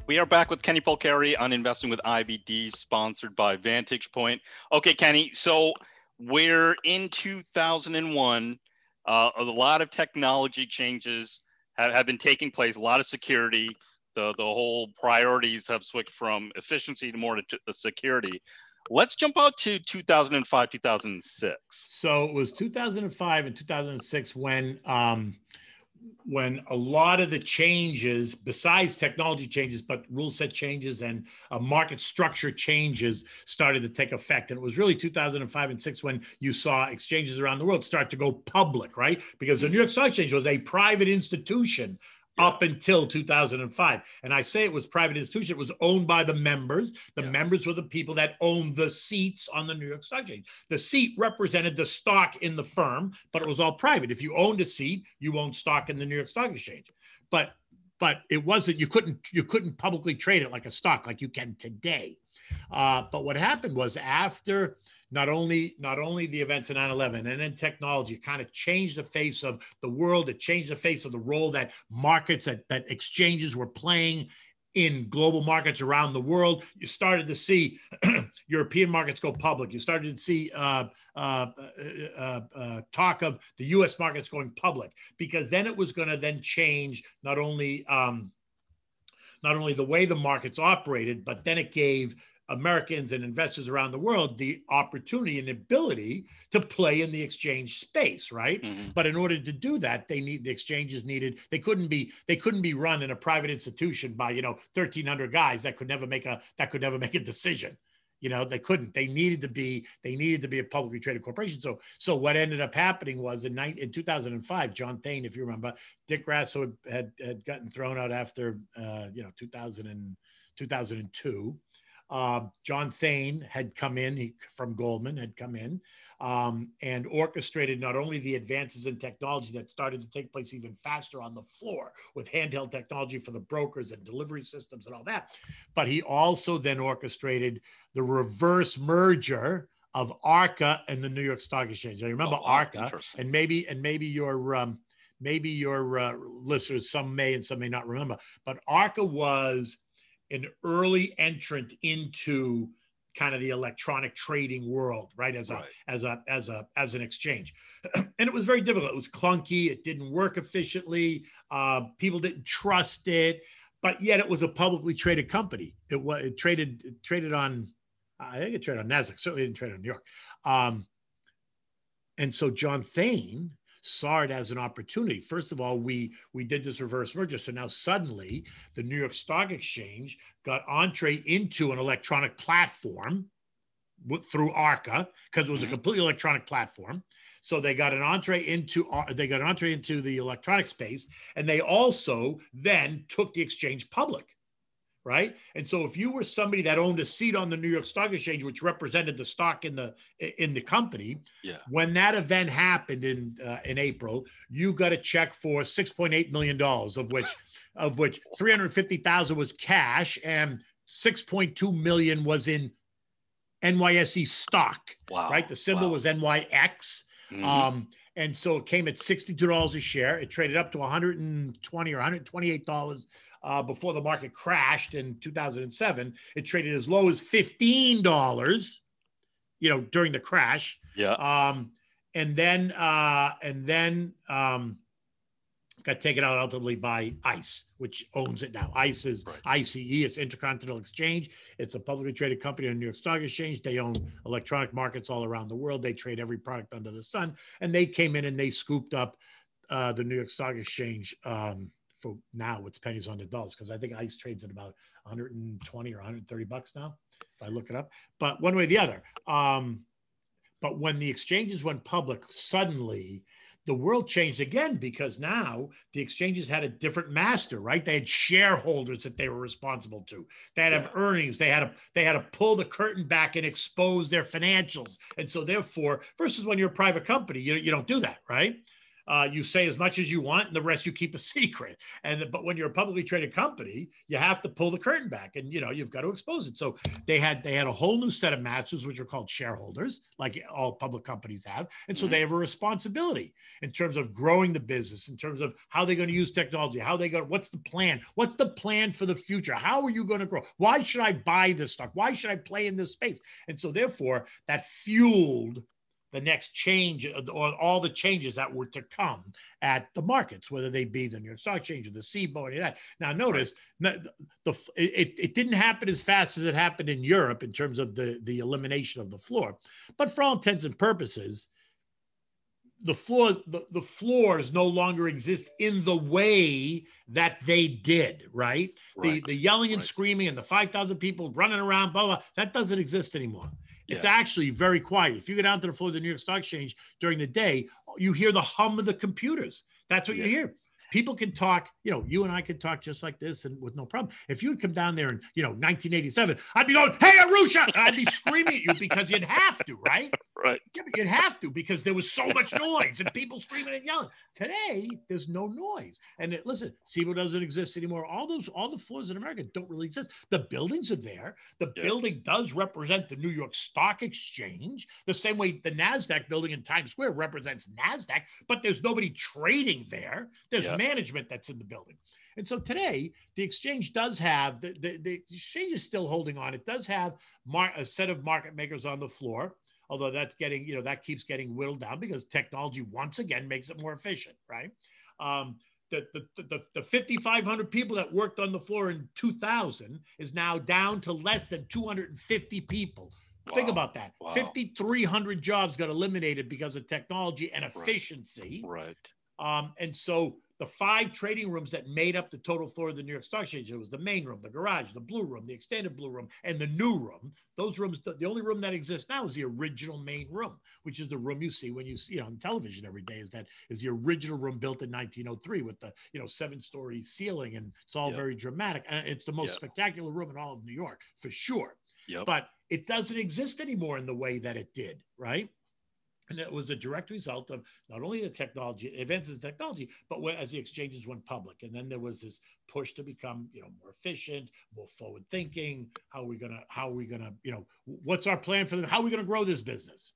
We are back with Kenny Polcari on Investing with IBD, sponsored by Vantage Point. Okay, Kenny, so we're in 2001. Uh, a lot of technology changes have, have been taking place, a lot of security. The, the whole priorities have switched from efficiency to more to, to security. Let's jump out to 2005, 2006. So it was 2005 and 2006 when um, when a lot of the changes, besides technology changes, but rule set changes and uh, market structure changes started to take effect. And it was really 2005 and six when you saw exchanges around the world start to go public, right? Because the New York Stock Exchange was a private institution up until 2005. And I say it was private institution. It was owned by the members. The yes. members were the people that owned the seats on the New York Stock Exchange. The seat represented the stock in the firm, but it was all private. If you owned a seat, you owned stock in the New York Stock Exchange. But but it wasn't you couldn't you couldn't publicly trade it like a stock like you can today. Uh, but what happened was after not only not only the events of 9-11 and then technology kind of changed the face of the world it changed the face of the role that markets that, that exchanges were playing in global markets around the world you started to see (clears throat) european markets go public. You started to see uh, uh, uh, uh, uh talk of the us markets going public because then it was going to then change not only um, not only the way the markets operated but then it gave Americans and investors around the world the opportunity and ability to play in the exchange space, right? Mm-hmm. But in order to do that, they need the exchanges needed. They couldn't be they couldn't be run in a private institution by you know 1,300 guys that could never make a that could never make a decision. You know they couldn't. They needed to be they needed to be a publicly traded corporation. So so what ended up happening was in, in 2005, John Thain, if you remember, Dick Grasso had had gotten thrown out after uh, you know 2000 and 2002 uh, John Thain had come in he, from Goldman, had come in um, and orchestrated not only the advances in technology that started to take place even faster on the floor with handheld technology for the brokers and delivery systems and all that, but he also then orchestrated the reverse merger of ARCA and the New York Stock Exchange. I remember oh, ARCA, and maybe and maybe your um, maybe your uh, listeners, some may and some may not remember, but ARCA was an early entrant into kind of the electronic trading world right as a right. as a as a as an exchange. (clears throat) And it was very difficult. It was clunky. It didn't work efficiently. Uh, people didn't trust it. But yet it was a publicly traded company. It was it traded it traded on i think it traded on nasdaq. Certainly didn't trade on new york. Um, and so john thain saw it as an opportunity. First of all, we we did this reverse merger, so now suddenly the New York Stock Exchange got entree into an electronic platform through Arca because it was a mm-hmm. completely electronic platform. So they got an entree into they got an entree into the electronic space, and they also then took the exchange public right? And so if you were somebody that owned a seat on the New York Stock Exchange, which represented the stock in the in the company, yeah. when that event happened in uh, in April, you got a check for six point eight million dollars, of which of which three hundred fifty thousand was cash and six point two million was in NYSE stock. Wow. Right, the symbol wow. was NYX. Mm-hmm. Um, and so it came at $62 a share. It traded up to 120 or $128 uh, before the market crashed in 2007. It traded as low as $15, you know, during the crash. Yeah. Um, and then, uh, and then, um, got taken out ultimately by ICE, which owns it now. ICE is right. ICE, it's Intercontinental Exchange. It's a publicly traded company on the New York Stock Exchange. They own electronic markets all around the world. They trade every product under the sun. And they came in and they scooped up uh, the New York Stock Exchange um, for now it's pennies on the dollars because I think ICE trades at about 120 or 130 bucks now if I look it up. But one way or the other. Um, but when the exchanges went public, suddenly the world changed again because now the exchanges had a different master, right? They had shareholders that they were responsible to. They had to have earnings. They had to they had to pull the curtain back and expose their financials. And so therefore, versus when you're a private company, you, you don't do that, right? Uh, you say as much as you want and the rest you keep a (laughs) secret. And but when you're a publicly traded company you have to pull the curtain back and you know you've got to expose it. So they had they had a whole new set of masters which are called shareholders like all public companies have. And so mm-hmm. they have a responsibility in terms of growing the business in terms of how they're going to use technology how they go what's the plan? What's the plan for the future? How are you going to grow? Why should i buy this stock? Why should i play in this space? And so therefore that fueled the next change uh, or all the changes that were to come at the markets, whether they be the New York Stock Exchange or the CBOE, any of that. Now, notice the, the it, it didn't happen as fast as it happened in Europe in terms of the, the elimination of the floor. But for all intents and purposes, the floor the, the floors no longer exist in the way that they did right, right. the the yelling and right. screaming and the 5000 people running around blah blah that doesn't exist anymore it's yeah. actually very quiet. If you go down to the floor of the New York Stock Exchange during the day, you hear the hum of the computers. That's what yeah. you hear people can talk, you know, you and I could talk just like this and with no problem. If you would come down there in, you know, 1987, I'd be going, hey, Arusha, and I'd be screaming at you because you'd have to, right? (laughs) Right. Yeah, you'd have to because there was so much noise and people screaming and yelling. Today, there's no noise. And it, listen, CBOE doesn't exist anymore. All those, all the floors in America don't really exist. The buildings are there. The yeah. building does represent the New York Stock Exchange, the same way the NASDAQ building in Times Square represents NASDAQ, but there's nobody trading there. There's yeah management that's in the building. And so today, the exchange does have the, the, the exchange is still holding on. It does have mar- a set of market makers on the floor, although that's getting, you know, that keeps getting whittled down because technology once again makes it more efficient, right? Um, the, the, the, the 5,500 people that worked on the floor in 2000 is now down to less than 250 people. Wow. Think about that. Wow. 5,300 jobs got eliminated because of technology and efficiency. Right. right. Um, and so the five trading rooms that made up the total floor of the New York Stock Exchange. It was the main room, the garage, the blue room, the extended blue room, and the new room. Those rooms, the, only room that exists now is the original main room, which is the room you see when you see you know, on television every day. Is that is the original room built in 1903 with the you know seven story ceiling, and it's all yep. very dramatic. And it's the most yep. spectacular room in all of New York for sure. Yep. But it doesn't exist anymore in the way that it did, right? And it was a direct result of not only the technology, advances in technology, but as the exchanges went public. And then there was this push to become, you know, more efficient, more forward thinking. How are we gonna, how are we gonna, you know, what's our plan for them? How are we gonna grow this business?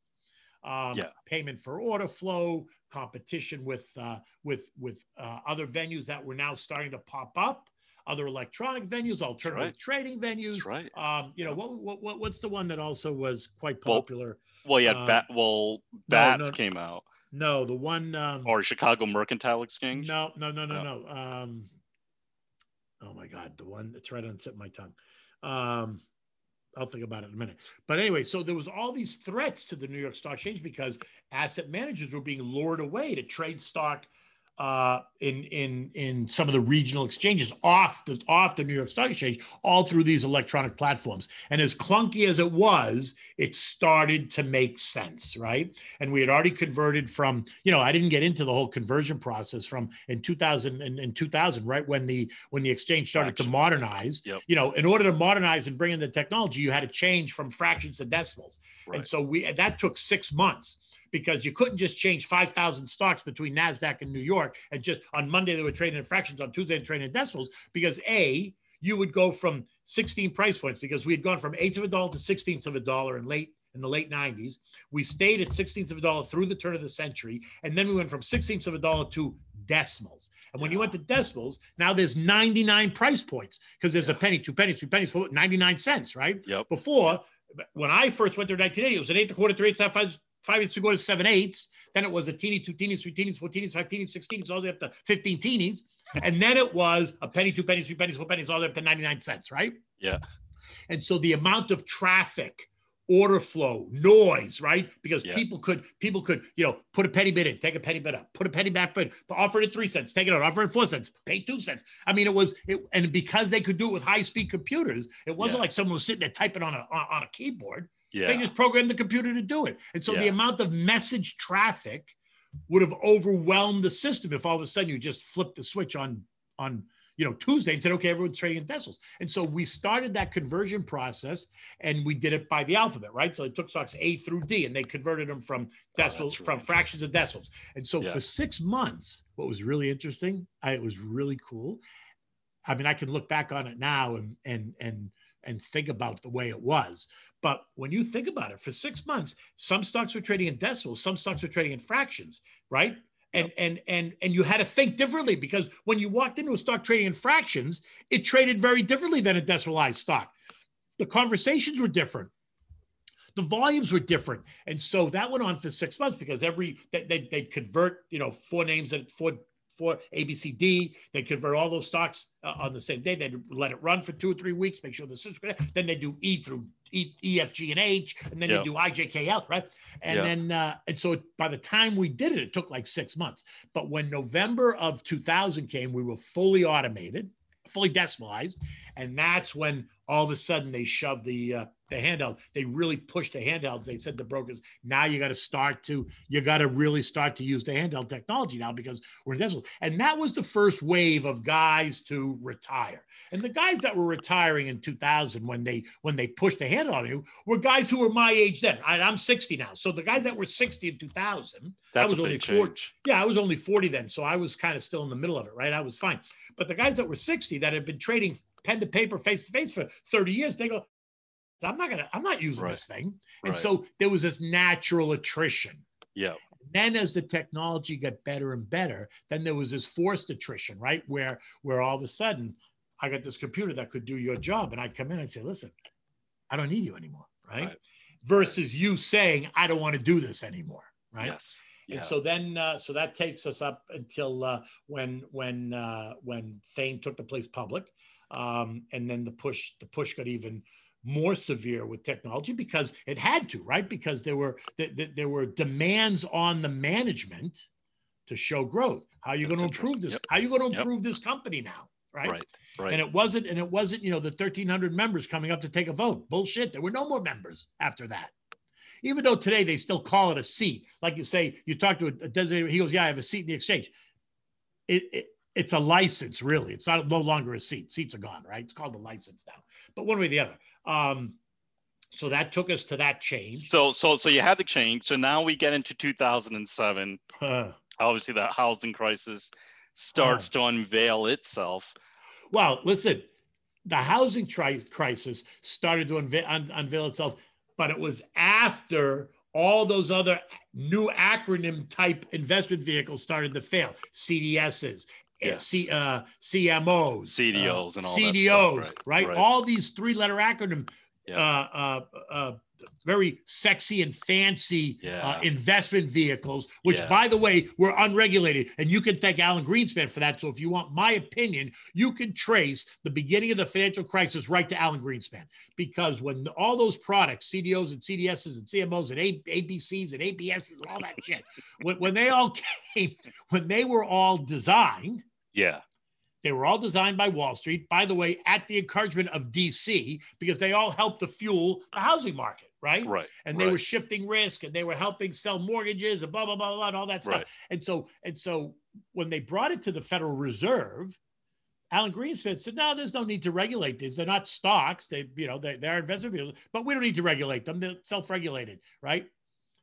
Um, yeah. payment for order flow, competition with uh, with with uh, other venues that were now starting to pop up other electronic venues, alternative right. trading venues. Right. Um, you know, what, what, what, what's the one that also was quite popular? Well, well yeah, uh, bat, well, Bats no, no, came out. No, the one um, or Chicago Mercantile Exchange. No, no, no, no, no. Um, oh my God, the one that's right on the tip of my tongue. Um, I'll think about it in a minute. But anyway, so there was all these threats to the New York Stock Exchange because asset managers were being lured away to trade stock uh, in in in some of the regional exchanges off the off the New York Stock Exchange, all through these electronic platforms. And as clunky as it was, it started to make sense, right? And we had already converted from, you know, I didn't get into the whole conversion process from in 2000 and in 2000, right when the when the exchange started to modernize. Yep. You know, in order to modernize and bring in the technology, you had to change from fractions to decimals. Right. And so we that took six months because you couldn't just change 5,000 stocks between NASDAQ and New York. And just on Monday, they were trading in fractions, on Tuesday, they trading in decimals because A, you would go from 16 price points because we had gone from eighths of a dollar to sixteenths of a dollar in late in the late 90s. We stayed at sixteenths of a dollar through the turn of the century. And then we went from sixteenths of a dollar to decimals. And when you went to decimals, now there's 99 price points because there's a penny, two pennies, three pennies, 99 cents, right? Yep. Before, when I first went there in 1980, it was an eighth, a quarter, three eighths, half, five, five eighths, three quarters, seven eighths. Then it was a teeny, two teenies, three teenies, four teenies, five teenies, six teenies, all the way up to 15 teenies. And then it was a penny, two pennies, three pennies, four pennies, all the way up to 99 cents, right? Yeah. And so the amount of traffic order flow, noise, right? Because Yeah. people could people could you know put a penny bid in, take a penny bid up, put a penny back bid, offer it at three cents, take it out, offer it at four cents, pay two cents. I mean, it was it, and because they could do it with high speed computers, it wasn't Yeah. like someone was sitting there typing on a on, on a keyboard. Yeah. They just programmed the computer to do it, and so the amount of message traffic would have overwhelmed the system if all of a sudden you just flipped the switch on on you know Tuesday and said, okay, everyone's trading in decimals. And so we started that conversion process and we did it by the alphabet, right? So it took stocks A through D and they converted them from decimals, Oh, from really fractions to decimals. And so Yeah. for six months, what was really interesting, I, it was really cool. I mean, I can look back on it now and and and and think about the way it was. But when you think about it, for six months, some stocks were trading in decimals, some stocks were trading in fractions, right? And and and and you had to think differently because when you walked into a stock trading in fractions, it traded very differently than a decimalized stock. The conversations were different. The volumes were different, and so that went on for six months because every they they they'd convert you know four names that four four ABCD. They convert all those stocks uh, on the same day. They'd let it run for two or three weeks, make sure the system. Then they do E through E, E, F, G, and H, and then Yeah. they do I, J, K, L, right? And Yeah. then uh, and so by the time we did it, it took like six months. But when November of 2000 came, we were fully automated, fully decimalized, and that's when all of a sudden they shoved the uh, the handheld. They really pushed the handhelds. They said to brokers, now you got to start to you got to really start to use the handheld technology now because we're in decimals. And that was the first wave of guys to retire. And the guys that were retiring in 2000 when they when they pushed the handheld on you were guys who were my age then. I, I'm 60 now, so the guys that were 60 in 2000, That's was only 40. change. yeah, I was only 40 then, so I was kind of still in the middle of it, right? I was fine. But the guys that were 60 that had been trading pen to paper, face to face for 30 years, they go, I'm not gonna, I'm not using Right. this thing. And Right. so there was this natural attrition. Yeah. Then as the technology got better and better, then there was this forced attrition, right? Where where all of a sudden I got this computer that could do your job. And I'd come in and say, listen, I don't need you anymore, right? Right. Versus you saying, I don't want to do this anymore, right? Yes. Yeah. And so then, uh, so that takes us up until uh, when when uh, when Thain took the place public, um, and then the push the push got even more severe with technology because it had to, right? Because there were th- th- there were demands on the management to show growth. How are you That's going to improve this? Yep. How are you going to Yep. improve this company now? Right. right. Right. And it wasn't, and it wasn't, you know, the 1,300 members coming up to take a vote. Bullshit. There were no more members after that. Even though today they still call it a seat, like you say, you talk to a, a designated, he goes, "Yeah, I have a seat in the exchange." It, it it's a license, really. It's not no longer a seat. Seats are gone, right? It's called a license now. But one way or the other. Um, so that took us to that change. so so so you had the change. So now we get into 2007. Uh, Obviously, the housing crisis starts to unveil itself. Well, listen, the housing tri- crisis started to unve- un- unveil itself, but it was after all those other new acronym type investment vehicles started to fail. CDSs, Yes. C, uh, CMOs, CDOs uh, and all that CDOs, stuff, right? right, right. All these three letter acronym, Yeah. uh, uh, uh, very sexy and fancy uh, Yeah. investment vehicles, which, Yeah. by the way, were unregulated. And you can thank Alan Greenspan for that. So, if you want my opinion, you can trace the beginning of the financial crisis right to Alan Greenspan. Because when all those products, CDOs and CDSs and CMOs and A- ABCs and ABSs and all that shit, (laughs) when, when they all (laughs) came, when they were all designed, Yeah. they were all designed by Wall Street, by the way, at the encouragement of DC, because they all helped to fuel the housing market, right? Right. And they right. were shifting risk and they were helping sell mortgages and blah, blah, blah, blah, and all that stuff. Right. And so, and so when they brought it to the Federal Reserve, Alan Greenspan said, no, there's no need to regulate these. They're not stocks. They, you know, they, they're investment vehicles, but we don't need to regulate them. They're self-regulated, right?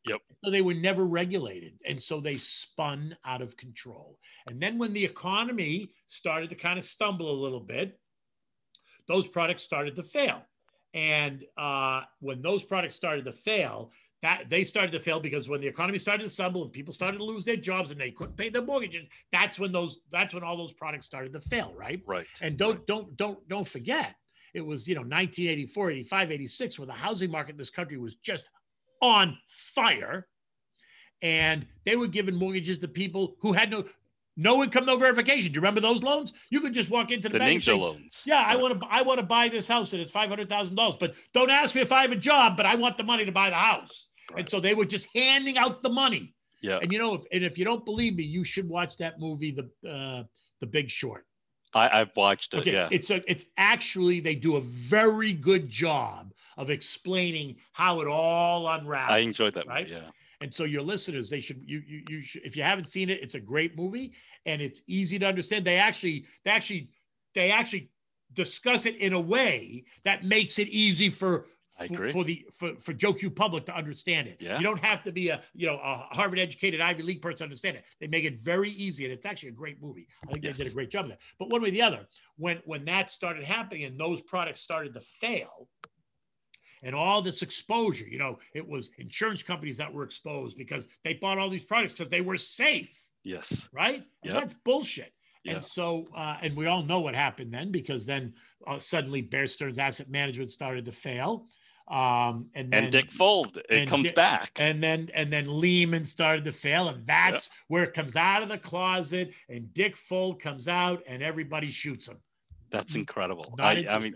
Yep. So they were never regulated. And so they spun out of control. And then when the economy started to kind of stumble a little bit, those products started to fail. And uh, when those products started to fail, that they started to fail because when the economy started to stumble and people started to lose their jobs and they couldn't pay their mortgages, that's when those that's when all those products started to fail, right? Right. And don't don't don't don't forget, it was you know 1984, 85, 86 when the housing market in this country was just on fire, and they were giving mortgages to people who had no No income, no verification. Do you remember those loans? You could just walk into the, The bank and ninja say, loans. Yeah, I want to. I want to buy this house, and it's five hundred thousand dollars. But don't ask me if I have a job. But I want the money to buy the house. And so they were just handing out the money. Yeah. And you know, if and if you don't believe me, you should watch that movie, the uh, the Big Short. I, I've watched it. Okay, Yeah. it's a, it's actually they do a very good job of explaining how it all unraveled. I enjoyed that right? movie. Yeah. And so your listeners, they should you you you should if you haven't seen it, it's a great movie and it's easy to understand. They actually they actually they actually discuss it in a way that makes it easy for I for, agree. for the for, for Joe Q public to understand it. Yeah. You don't have to be a you know a Harvard educated Ivy League person to understand it. They make it very easy and it's actually a great movie. I think they did a great job of that. But one way or the other, when when that started happening and those products started to fail, and all this exposure. You know, it was insurance companies that were exposed because they bought all these products because they were safe, Yes. right? Yep. that's bullshit. Yeah. And so, uh, and we all know what happened then because then uh, suddenly Bear Stearns Asset Management started to fail. Um, and then, And Dick Fuld, it and comes Dick- back. and then and then Lehman started to fail, and that's where it comes out of the closet, and Dick Fuld comes out, and everybody shoots him. That's incredible. Not I, I mean,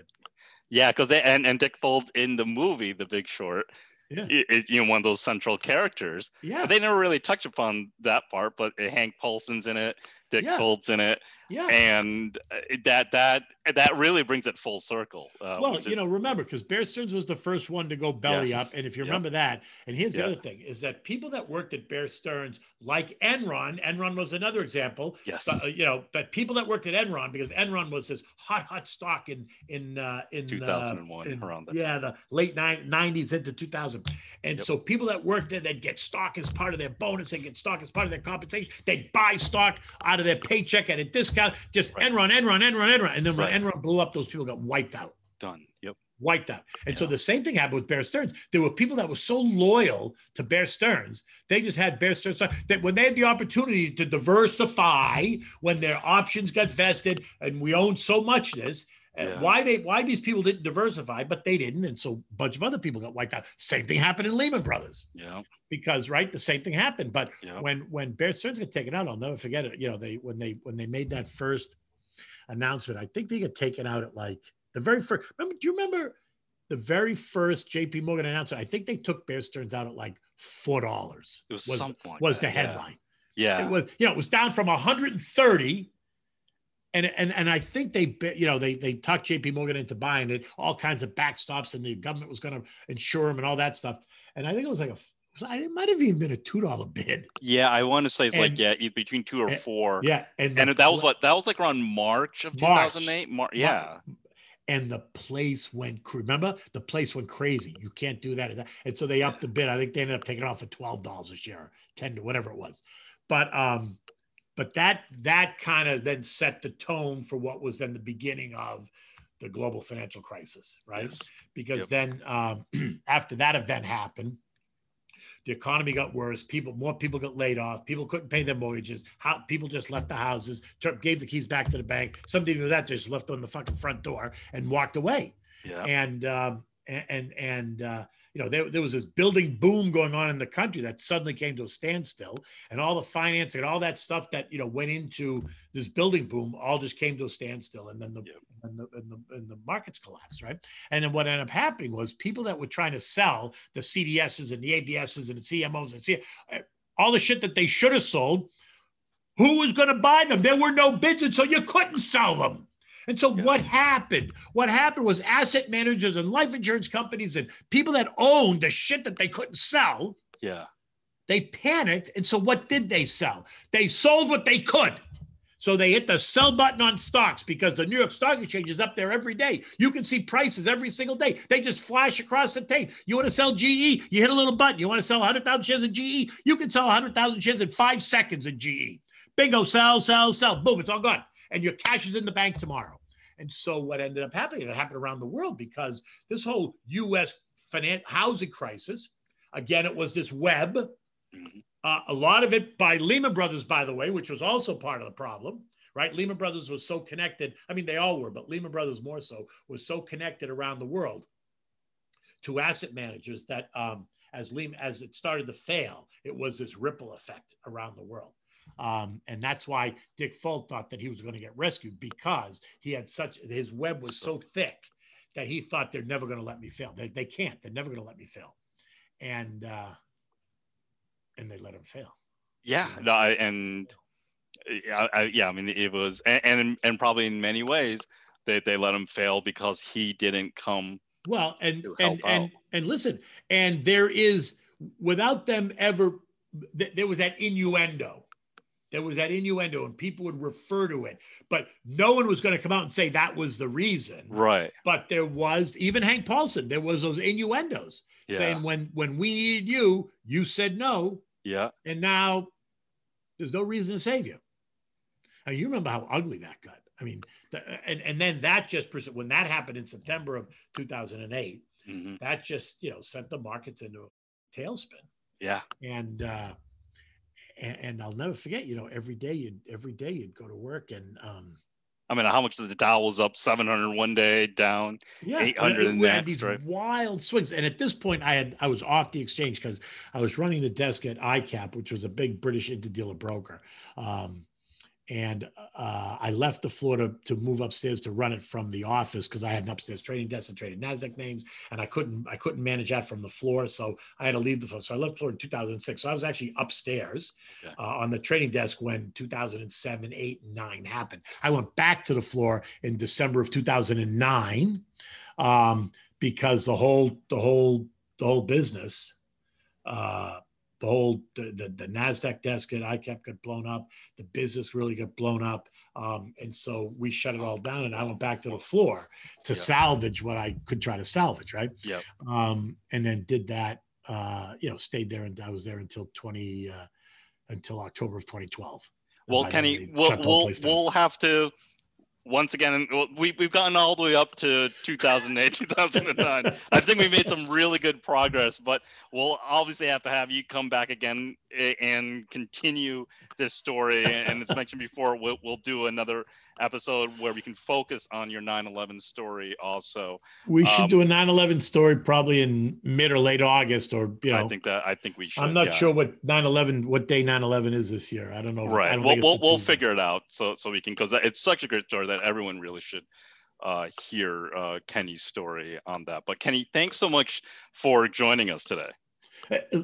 yeah, because and and Dick Fuld in the movie The Big Short Yeah. is you know one of those central characters. yeah, But they never really touch upon that part. But Hank Paulson's in it, Dick Yeah. Fuld's in it, yeah. and uh, that that that really brings it full circle. Uh, Well, you is- know, remember because Bear Stearns was the first one to go belly Yes. up, and if you Yep. remember that, and here's the Yeah. other thing is that people that worked at Bear Stearns, like Enron, Enron was another example. yes, But uh, you know, but people that worked at Enron because Enron was this hot, hot stock in in uh, in uh, 2001 in- around that yeah, the late nine, 90s into 2000. And Yep. so people that worked there, they'd get stock as part of their bonus, they get stock as part of their compensation. They'd buy stock out of their paycheck at a discount, just Right. Enron, Enron, Enron, Enron. And then when Right. Enron blew up, those people got wiped out done. Yep. wiped out. And so the same thing happened with Bear Stearns. There were people that were so loyal to Bear Stearns, they just had Bear Stearns that when they had the opportunity to diversify, when their options got vested, and we own so much of this. Uh, Yeah. Why they why these people didn't diversify, but they didn't, and so a bunch of other people got wiped out. Same thing happened in Lehman Brothers Yeah. because right, the same thing happened. But Yeah. when when Bear Stearns got taken out, I'll never forget it. You know, they when they when they made that first announcement, I think they got taken out at like the very first. Remember? Do you remember the very first J.P. Morgan announcement? I think they took Bear Stearns out at like four dollars. It was, was something like was the that, yeah. headline. Yeah. It was you know it was down from 130. And, and, and I think they you know they they talked J.P. Morgan into buying it, all kinds of backstops, and the government was going to insure them and all that stuff. And I think it was like a it might have even been a two dollar bid. Yeah, I want to say it's And- like yeah, between two or and- four. Yeah, and and the that was what that was like around March of 2008. Mar- yeah, and the place went remember the place went crazy you can't do that and so they upped the bid i think they ended up taking it off for $12 a share 10 to whatever it was but um but that that kind of then set the tone for what was then the beginning of the global financial crisis right yes. because Yep. then um, (clears throat) after that event happened the economy got worse people more people got laid off people couldn't pay their mortgages how people just left the houses gave the keys back to the bank some didn't do that just left on the fucking front door and walked away Yeah. and um, and and, and uh, you know there, there was this building boom going on in the country that suddenly came to a standstill and all the financing and all that stuff that you know went into this building boom all just came to a standstill and then the and the, and the and the markets collapsed right? And then what ended up happening was people that were trying to sell the cds's and the abs's and the cmos and C- uh, all the shit that they should have sold who was going to buy them? There were no bids and so you couldn't sell them and so Yeah. what happened? What happened was asset managers and life insurance companies and people that owned the shit that they couldn't sell, Yeah. they panicked. And so what did they sell? They sold what they could. So they hit the sell button on stocks because the New York Stock Exchange is up there every day. You can see prices every single day. They just flash across the tape. You want to sell GE, you hit a little button. You want to sell 100,000 shares of GE, you can sell 100,000 shares in five seconds in GE. Bingo, sell, sell, sell. Boom, it's all gone. And your cash is in the bank tomorrow. And so what ended up happening, it happened around the world because this whole US finan- housing crisis, again, it was this web Mhm. uh, a lot of it by Lehman Brothers, by the way, which was also part of the problem, right? Lehman Brothers was so connected. I mean, they all were, but Lehman Brothers more so was so connected around the world to asset managers that um, as Lehman as it started to fail, it was this ripple effect around the world. Um, and that's why Dick Fuld thought that he was going to get rescued because he had such his web was so thick that he thought they're never going to let me fail. They, they can't. They're never going to let me fail. And uh, and they let him fail. Yeah, no, I, and I, I, yeah, I mean it was, and, and and probably in many ways they they let him fail because he didn't come. Well, and and and and listen, and there is without them ever, th- there was that innuendo there was that innuendo and people would refer to it but no one was going to come out and say that was the reason. Right. But there was even hank paulson there was those innuendos yeah. saying when when we needed you you said no. Yeah. And now there's no reason to save you. I mean, you remember how ugly that got. I mean the, and and then that just when that happened in september of 2008 mm-hmm. that just you know sent the markets into a tailspin. Yeah. And uh and, and, I'll never forget, you know, every day you'd every day you'd go to work and um I mean, how much the Dow was up 700 one day, down yeah, 800 the next, these right? Wild swings. And at this point, I had I was off the exchange because I was running the desk at ICAP, which was a big British interdealer broker. Um, and uh, I left the floor to, to move upstairs to run it from the office because I had an upstairs trading desk and traded Nasdaq names, and I couldn't I couldn't manage that from the floor, so I had to leave the floor. So I left the floor in 2006. So I was actually upstairs uh, on the trading desk when 2007, eight, and nine happened. I went back to the floor in December of 2009 um, because the whole the whole the whole business. Uh, the whole the, the, the nasdaq desk at icap got blown up. The business really got blown up. Um, and so we shut it all down and i went back to the floor to yep. salvage what i could try to salvage right? Yeah um, and then did that uh, you know stayed there and i was there until 20 uh, until october of 2012 well kenny we'll, we'll, we'll have to once again, we, we've gotten all the way up to 2008, (laughs) 2009. I think we made some really good progress, but we'll obviously have to have you come back again and continue this story. And as (laughs) mentioned before, we'll, we'll do another episode where we can focus on your 9/11 story. Also, we should um, do a 9/11 story probably in mid or late August, or you know. I think that I think we should. I'm not yeah. sure what 9/11 what day 9/11 is this year. I don't know. Right. Don't well, we'll we'll figure it out so so we can because it's such a great story that everyone really should uh, hear uh, Kenny's story on that. But Kenny, thanks so much for joining us today. Uh,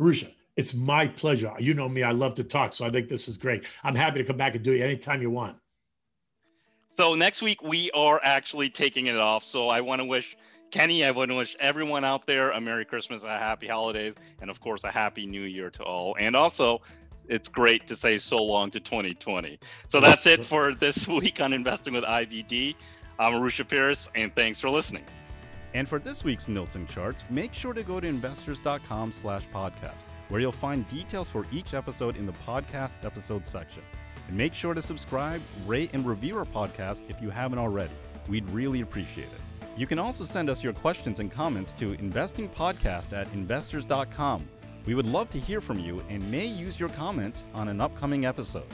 Arusha, it's my pleasure. You know me, I love to talk. So I think this is great. I'm happy to come back and do it anytime you want. So next week we are actually taking it off. So I want to wish Kenny, I want to wish everyone out there a Merry Christmas, a Happy Holidays, and of course a Happy New Year to all. And also, it's great to say so long to 2020. So that's it for this (laughs) week on Investing with IBD. I'm Arusha Pierce, and thanks for listening. And for this week's notes and charts, make sure to go to investors.com slash podcast, where you'll find details for each episode in the podcast episode section. And make sure to subscribe, rate, and review our podcast if you haven't already. We'd really appreciate it. You can also send us your questions and comments to investingpodcast at investors.com. We would love to hear from you and may use your comments on an upcoming episode.